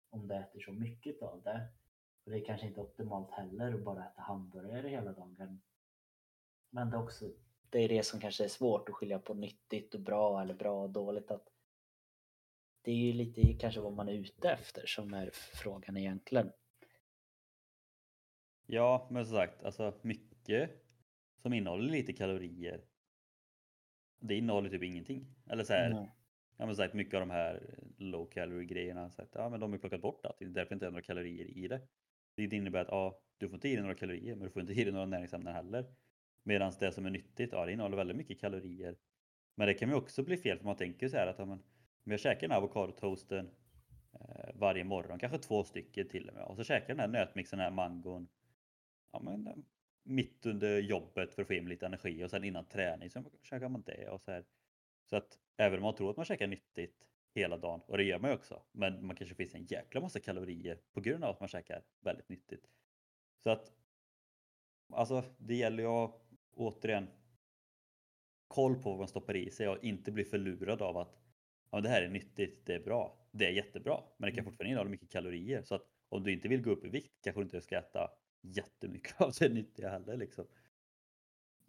om du äter så mycket av det. Och det är kanske inte optimalt heller att bara äta hamburgare hela dagen. Men det är också det är det som kanske är svårt att skilja på nyttigt och bra eller bra och dåligt. Att det är ju lite kanske vad man är ute efter som är frågan egentligen. Ja, men som sagt, alltså mycket som innehåller lite kalorier. Det innehåller typ ingenting. Eller så här, Nej. ja men sagt mycket av de här low calorie grejerna, så att, ja men de är plockat bort att det är därför inte är några kalorier i det. Det innebär att ja, du får inte i dig några kalorier, men du får inte i dig några näringsämnen heller. Medan det som är nyttigt, ja det innehåller väldigt mycket kalorier. Men det kan ju också bli fel för man tänker så här att ja, men, om jag käkar den här avokadotoasten eh, varje morgon, kanske två stycken till och med, och så käkar jag den här nötmixen, den här mangon, ja men eh, mitt under jobbet för att få in lite energi och sen innan träning så käkar man det och så här. Så att även om man tror att man käkar nyttigt hela dagen, och det gör man ju också, men man kanske finns en jäkla massa kalorier på grund av att man käkar väldigt nyttigt. Så att alltså det gäller ju att återigen koll på vad man stoppar i sig och inte bli förlurad av att ja, det här är nyttigt, det är bra, det är jättebra, men det kan Mm. fortfarande innehålla mycket kalorier. Så att om du inte vill gå upp i vikt kanske du inte ska äta jättemycket av det nyttiga heller liksom.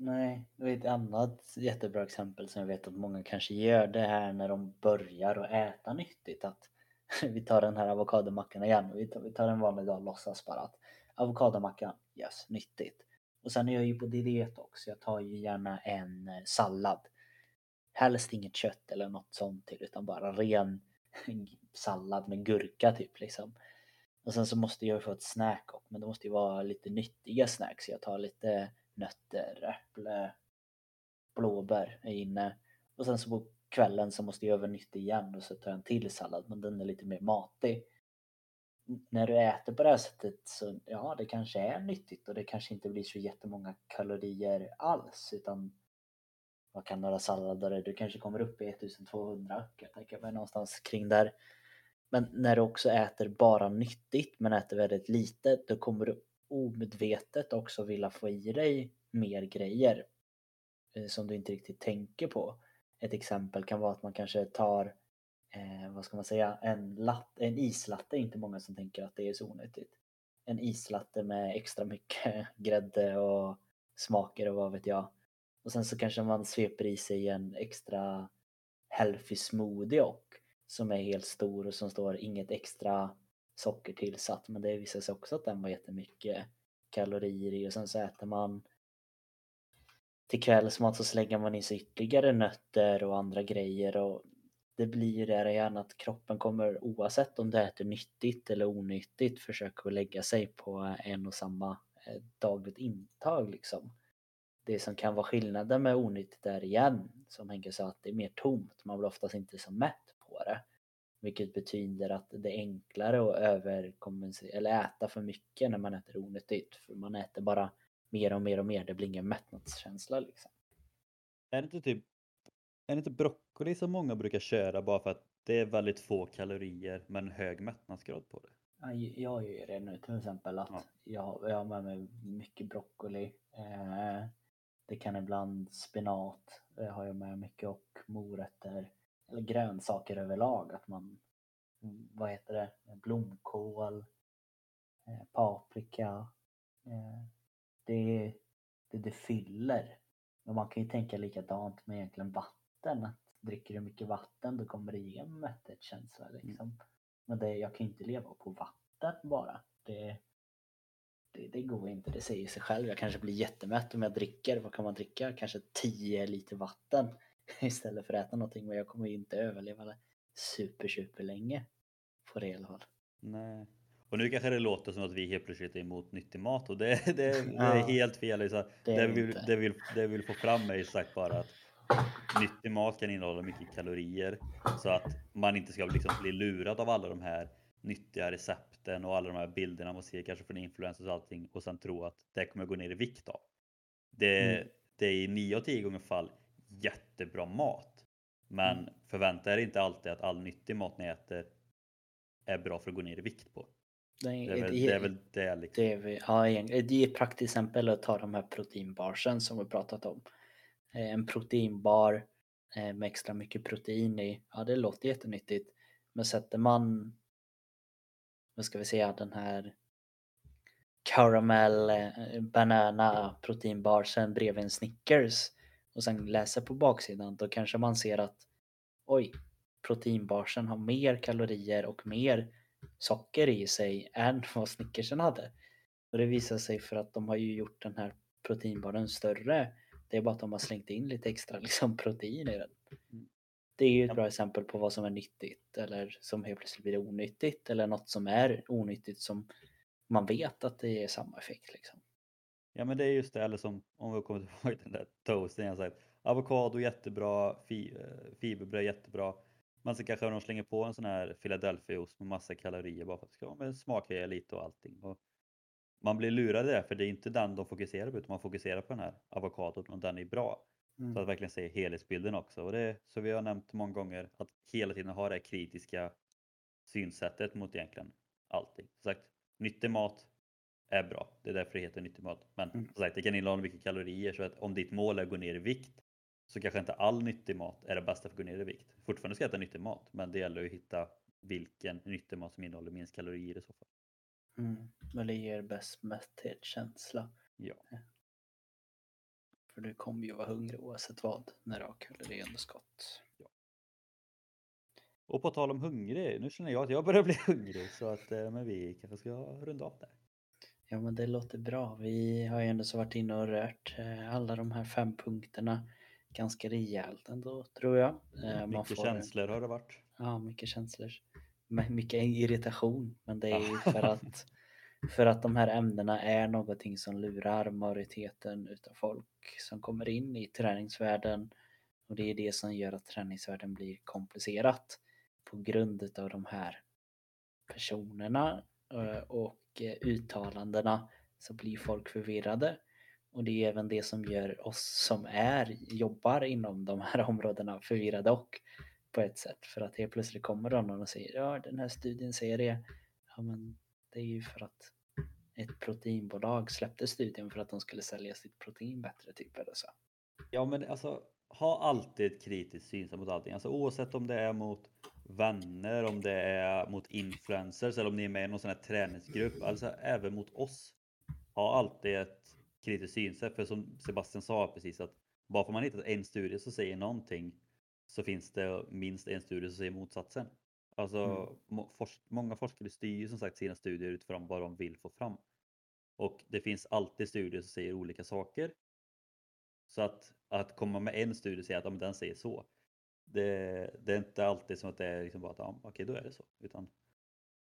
Nej, det är ett annat jättebra exempel som jag vet att många kanske gör det här när de börjar att äta nyttigt. Att vi tar den här avokadomackan igen. Vi tar, vi tar en vanlig dag, och låtsas bara att avokadomackan, yes, nyttigt. Och sen är jag ju på diet också. Jag tar ju gärna en eh, sallad. Helst inget kött eller något sånt till utan bara ren sallad med gurka typ liksom. Och sen så måste jag få ett snack också, men det måste ju vara lite nyttiga snacks. Jag tar lite nötter, äpple, blåbär är inne. Och sen så på kvällen så måste jag över nytt igen och så tar jag en till sallad, men den är lite mer matig. När du äter på det här sättet så ja, det kanske är nyttigt och det kanske inte blir så jättemånga kalorier alls utan vad kan några sallader, du kanske kommer upp i 1200 kan jag tänka mig någonstans kring där. Men när du också äter bara nyttigt men äter väldigt lite då kommer du omedvetet också vilja få i dig mer grejer eh, som du inte riktigt tänker på. Ett exempel kan vara att man kanske tar eh, vad ska man säga, en, latte, en islatte är inte många som tänker att det är så onyttigt. En islatte med extra mycket grädde och smaker och vad vet jag. Och sen så kanske man sveper i sig en extra healthy smoothie och som är helt stor och som står inget extra socker tillsatt men det visade sig också att den var jättemycket kalorier i och sen så äter man till kvällsmat så slänger man i sig ytterligare nötter och andra grejer och det blir ju det igen att kroppen kommer oavsett om du äter nyttigt eller onyttigt försöka att lägga sig på en och samma eh, dagligt intag liksom. Det som kan vara skillnaden med onyttigt är igen, som Henke sa, att det är mer tomt. Man blir oftast inte så mätt på det. Vilket betyder att det är enklare att överkompensera eller äta för mycket när man äter onyttigt. För man äter bara mer och mer och mer, det blir ingen mättnadskänsla liksom. Är det inte typ är det inte broccoli som många brukar köra bara för att det är väldigt få kalorier men hög mättnadsgrad på det? Ja, Jag gör det nu till exempel att Ja. jag, jag har med mig mycket broccoli. Eh, det kan ibland spenat det har jag med mycket och morötter. Eller grönsaker överlag. Att man, mm, vad heter det, blomkål, eh, paprika. Eh, det, det, det fyller. Men man kan ju tänka likadant med egentligen vatten. Att dricker du mycket vatten då kommer det ge en mätthetskänsla liksom. Men det, jag kan ju inte leva på vatten bara. Det, det, det går inte, det säger sig själv. Jag kanske blir jättemätt om jag dricker, vad kan man dricka? Kanske 10 liter vatten istället för att äta någonting. Men jag kommer ju inte överleva super, super länge på det i alla fall. Nej. Och nu kanske det låter som att vi helt plötsligt är emot nyttig mat och det, det, det är Ja. helt fel. Det Det, vi, vill- det, vill, det vi vill få fram är sagt bara att nyttig mat kan innehålla mycket kalorier så att man inte ska liksom bli lurad av alla de här nyttiga recepten och alla de här bilderna man ser kanske från influencers och allting och sen tro att det kommer gå ner i vikt av. Det, Mm. det är i 9 av 10 gånger fall jättebra mat. Men Mm. förvänta er inte alltid att all nyttig mat ni äter är bra för att gå ner i vikt på. Det Det är väl det, är väl det liksom. Det är, ja, det är ett praktiskt exempel att ta de här proteinbarsen som vi pratat om. Eh, En proteinbar eh, med extra mycket protein i, ja det låter jättenyttigt. Men sätter man, vad ska vi säga, den här caramel eh, banana proteinbarsen bredvid en Snickers och sen läser på baksidan då kanske man ser att oj, proteinbarsen har mer kalorier och mer socker i sig än vad Snickersen hade. Och det visar sig för att de har ju gjort den här proteinbaren större. Det är bara att de har slängt in lite extra liksom, protein i den. Mm. Det är ju ett bra exempel på vad som är nyttigt eller som helt plötsligt blir onyttigt eller något som är onyttigt som man vet att det ger samma effekt. Liksom. Ja men det är just det, eller som om vi kommer tillbaka till den där toasten jag sagt. Avokado jättebra, fi, eh, fiberbröd jättebra. Men så kanske de slänger på en sån här Philadelphiaost med massa kalorier bara för att det ska med smakhöja lite och allting. Och man blir lurad i det för det är inte den de fokuserar på utan man fokuserar på den här avokadon och den är bra. Så att verkligen se helhetsbilden också. Och det är, så vi har nämnt många gånger att hela tiden ha det kritiska synsättet mot egentligen allting. Som sagt, nyttig mat är bra. Det är därför det heter nyttig mat. Men Mm. som sagt, det kan innehålla mycket kalorier så att om ditt mål är att gå ner i vikt så kanske inte all nyttig mat är det bästa för att gå ner i vikt. Fortfarande ska jag äta nyttig mat, men det gäller att hitta vilken nyttig mat som innehåller minst kalorier i så fall. Mm. Men det ger bäst mätthetskänsla. Ja. För du kommer ju vara hungrig oavsett vad när du har kaloriunderskott. Och på tal om hungrig, nu känner jag att jag börjar bli hungrig så att eh, men vi kanske ska runda av där. Ja men det låter bra. Vi har ju ändå så varit inne och rört eh, alla de här fem punkterna ganska rejält ändå tror jag. Eh, man Mycket får- känslor har det varit. Ja, mycket känslor. Men Mycket irritation. Men det är ju för att, för att de här ämnena är någonting som lurar majoriteten utav folk som kommer in i träningsvärlden. Och det är det som gör att träningsvärlden blir komplicerat. På grund utav de här personerna eh, och Eh, uttalandena så blir folk förvirrade. Och det är även det som gör oss som är, jobbar inom de här områdena förvirrade och på ett sätt. För att helt plötsligt kommer det någon och säger ja den här studien säger det. Ja men det är ju för att ett proteinbolag släppte studien för att de skulle sälja sitt protein bättre typ eller så. Ja men alltså ha alltid ett kritiskt synsätt mot allting. Alltså oavsett om det är mot vänner, om det är mot influencers eller om ni är med i någon sån här träningsgrupp. Alltså även mot oss. Ha alltid ett kritiskt synsätt. För som Sebastian sa precis att bara för man hittat en studie som säger någonting så finns det minst en studie som säger motsatsen. Alltså Mm. forsk- många forskare styr ju som sagt sina studier utifrån vad de vill få fram. Och det finns alltid studier som säger olika saker. Så att, att komma med en studie och säga att ja, den säger så. Det, det är inte alltid som att det är liksom bara att ja, okej då är det så. Utan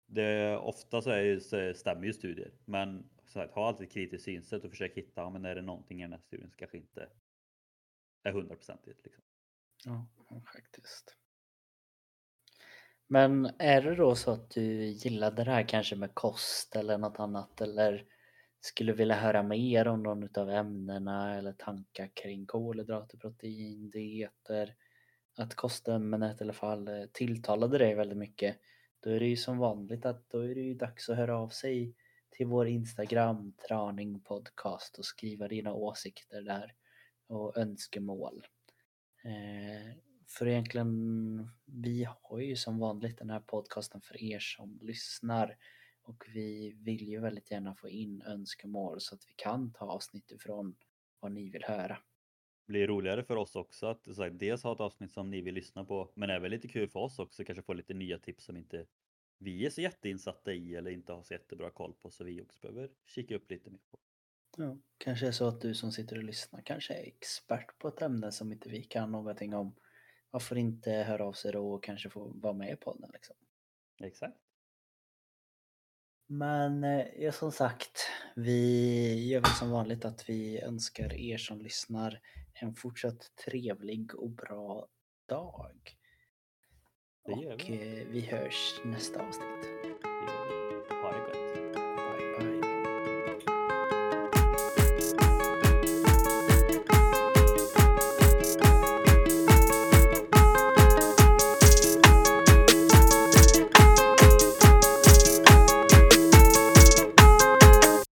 det, ofta så, är så stämmer ju studier. Men så att, ha alltid ett kritiskt synsätt och försök hitta, ja, men är det någonting i den här studien som kanske inte är hundraprocentigt. Liksom. Ja, faktiskt. Men är det då så att du gillade det här kanske med kost eller något annat eller skulle vilja höra mer om någon utav ämnena eller tankar kring kolhydrater, protein, dieter, att kostämnet i alla fall eh, tilltalade dig väldigt mycket. Då är det ju som vanligt att då är det ju dags att höra av sig till vår Instagram, Traning Podcast och skriva dina åsikter där och önskemål. Eh, för egentligen, vi har ju som vanligt den här podcasten för er som lyssnar och vi vill ju väldigt gärna få in önskemål så att vi kan ta avsnitt ifrån vad ni vill höra. Blir roligare för oss också att så sagt, dels ha ett avsnitt som ni vill lyssna på men även lite kul för oss också kanske få lite nya tips som inte vi är så jätteinsatta i eller inte har så jättebra koll på så vi också behöver kika upp lite mer på. Ja, kanske är så att du som sitter och lyssnar kanske är expert på ett ämne som inte vi kan någonting om. Varför inte höra av sig då och kanske få vara med i podden liksom. Exakt. Men eh, ja, som sagt, vi gör väl som vanligt att vi önskar er som lyssnar en fortsatt trevlig och bra dag. Och vi. eh, vi hörs nästa avsnitt.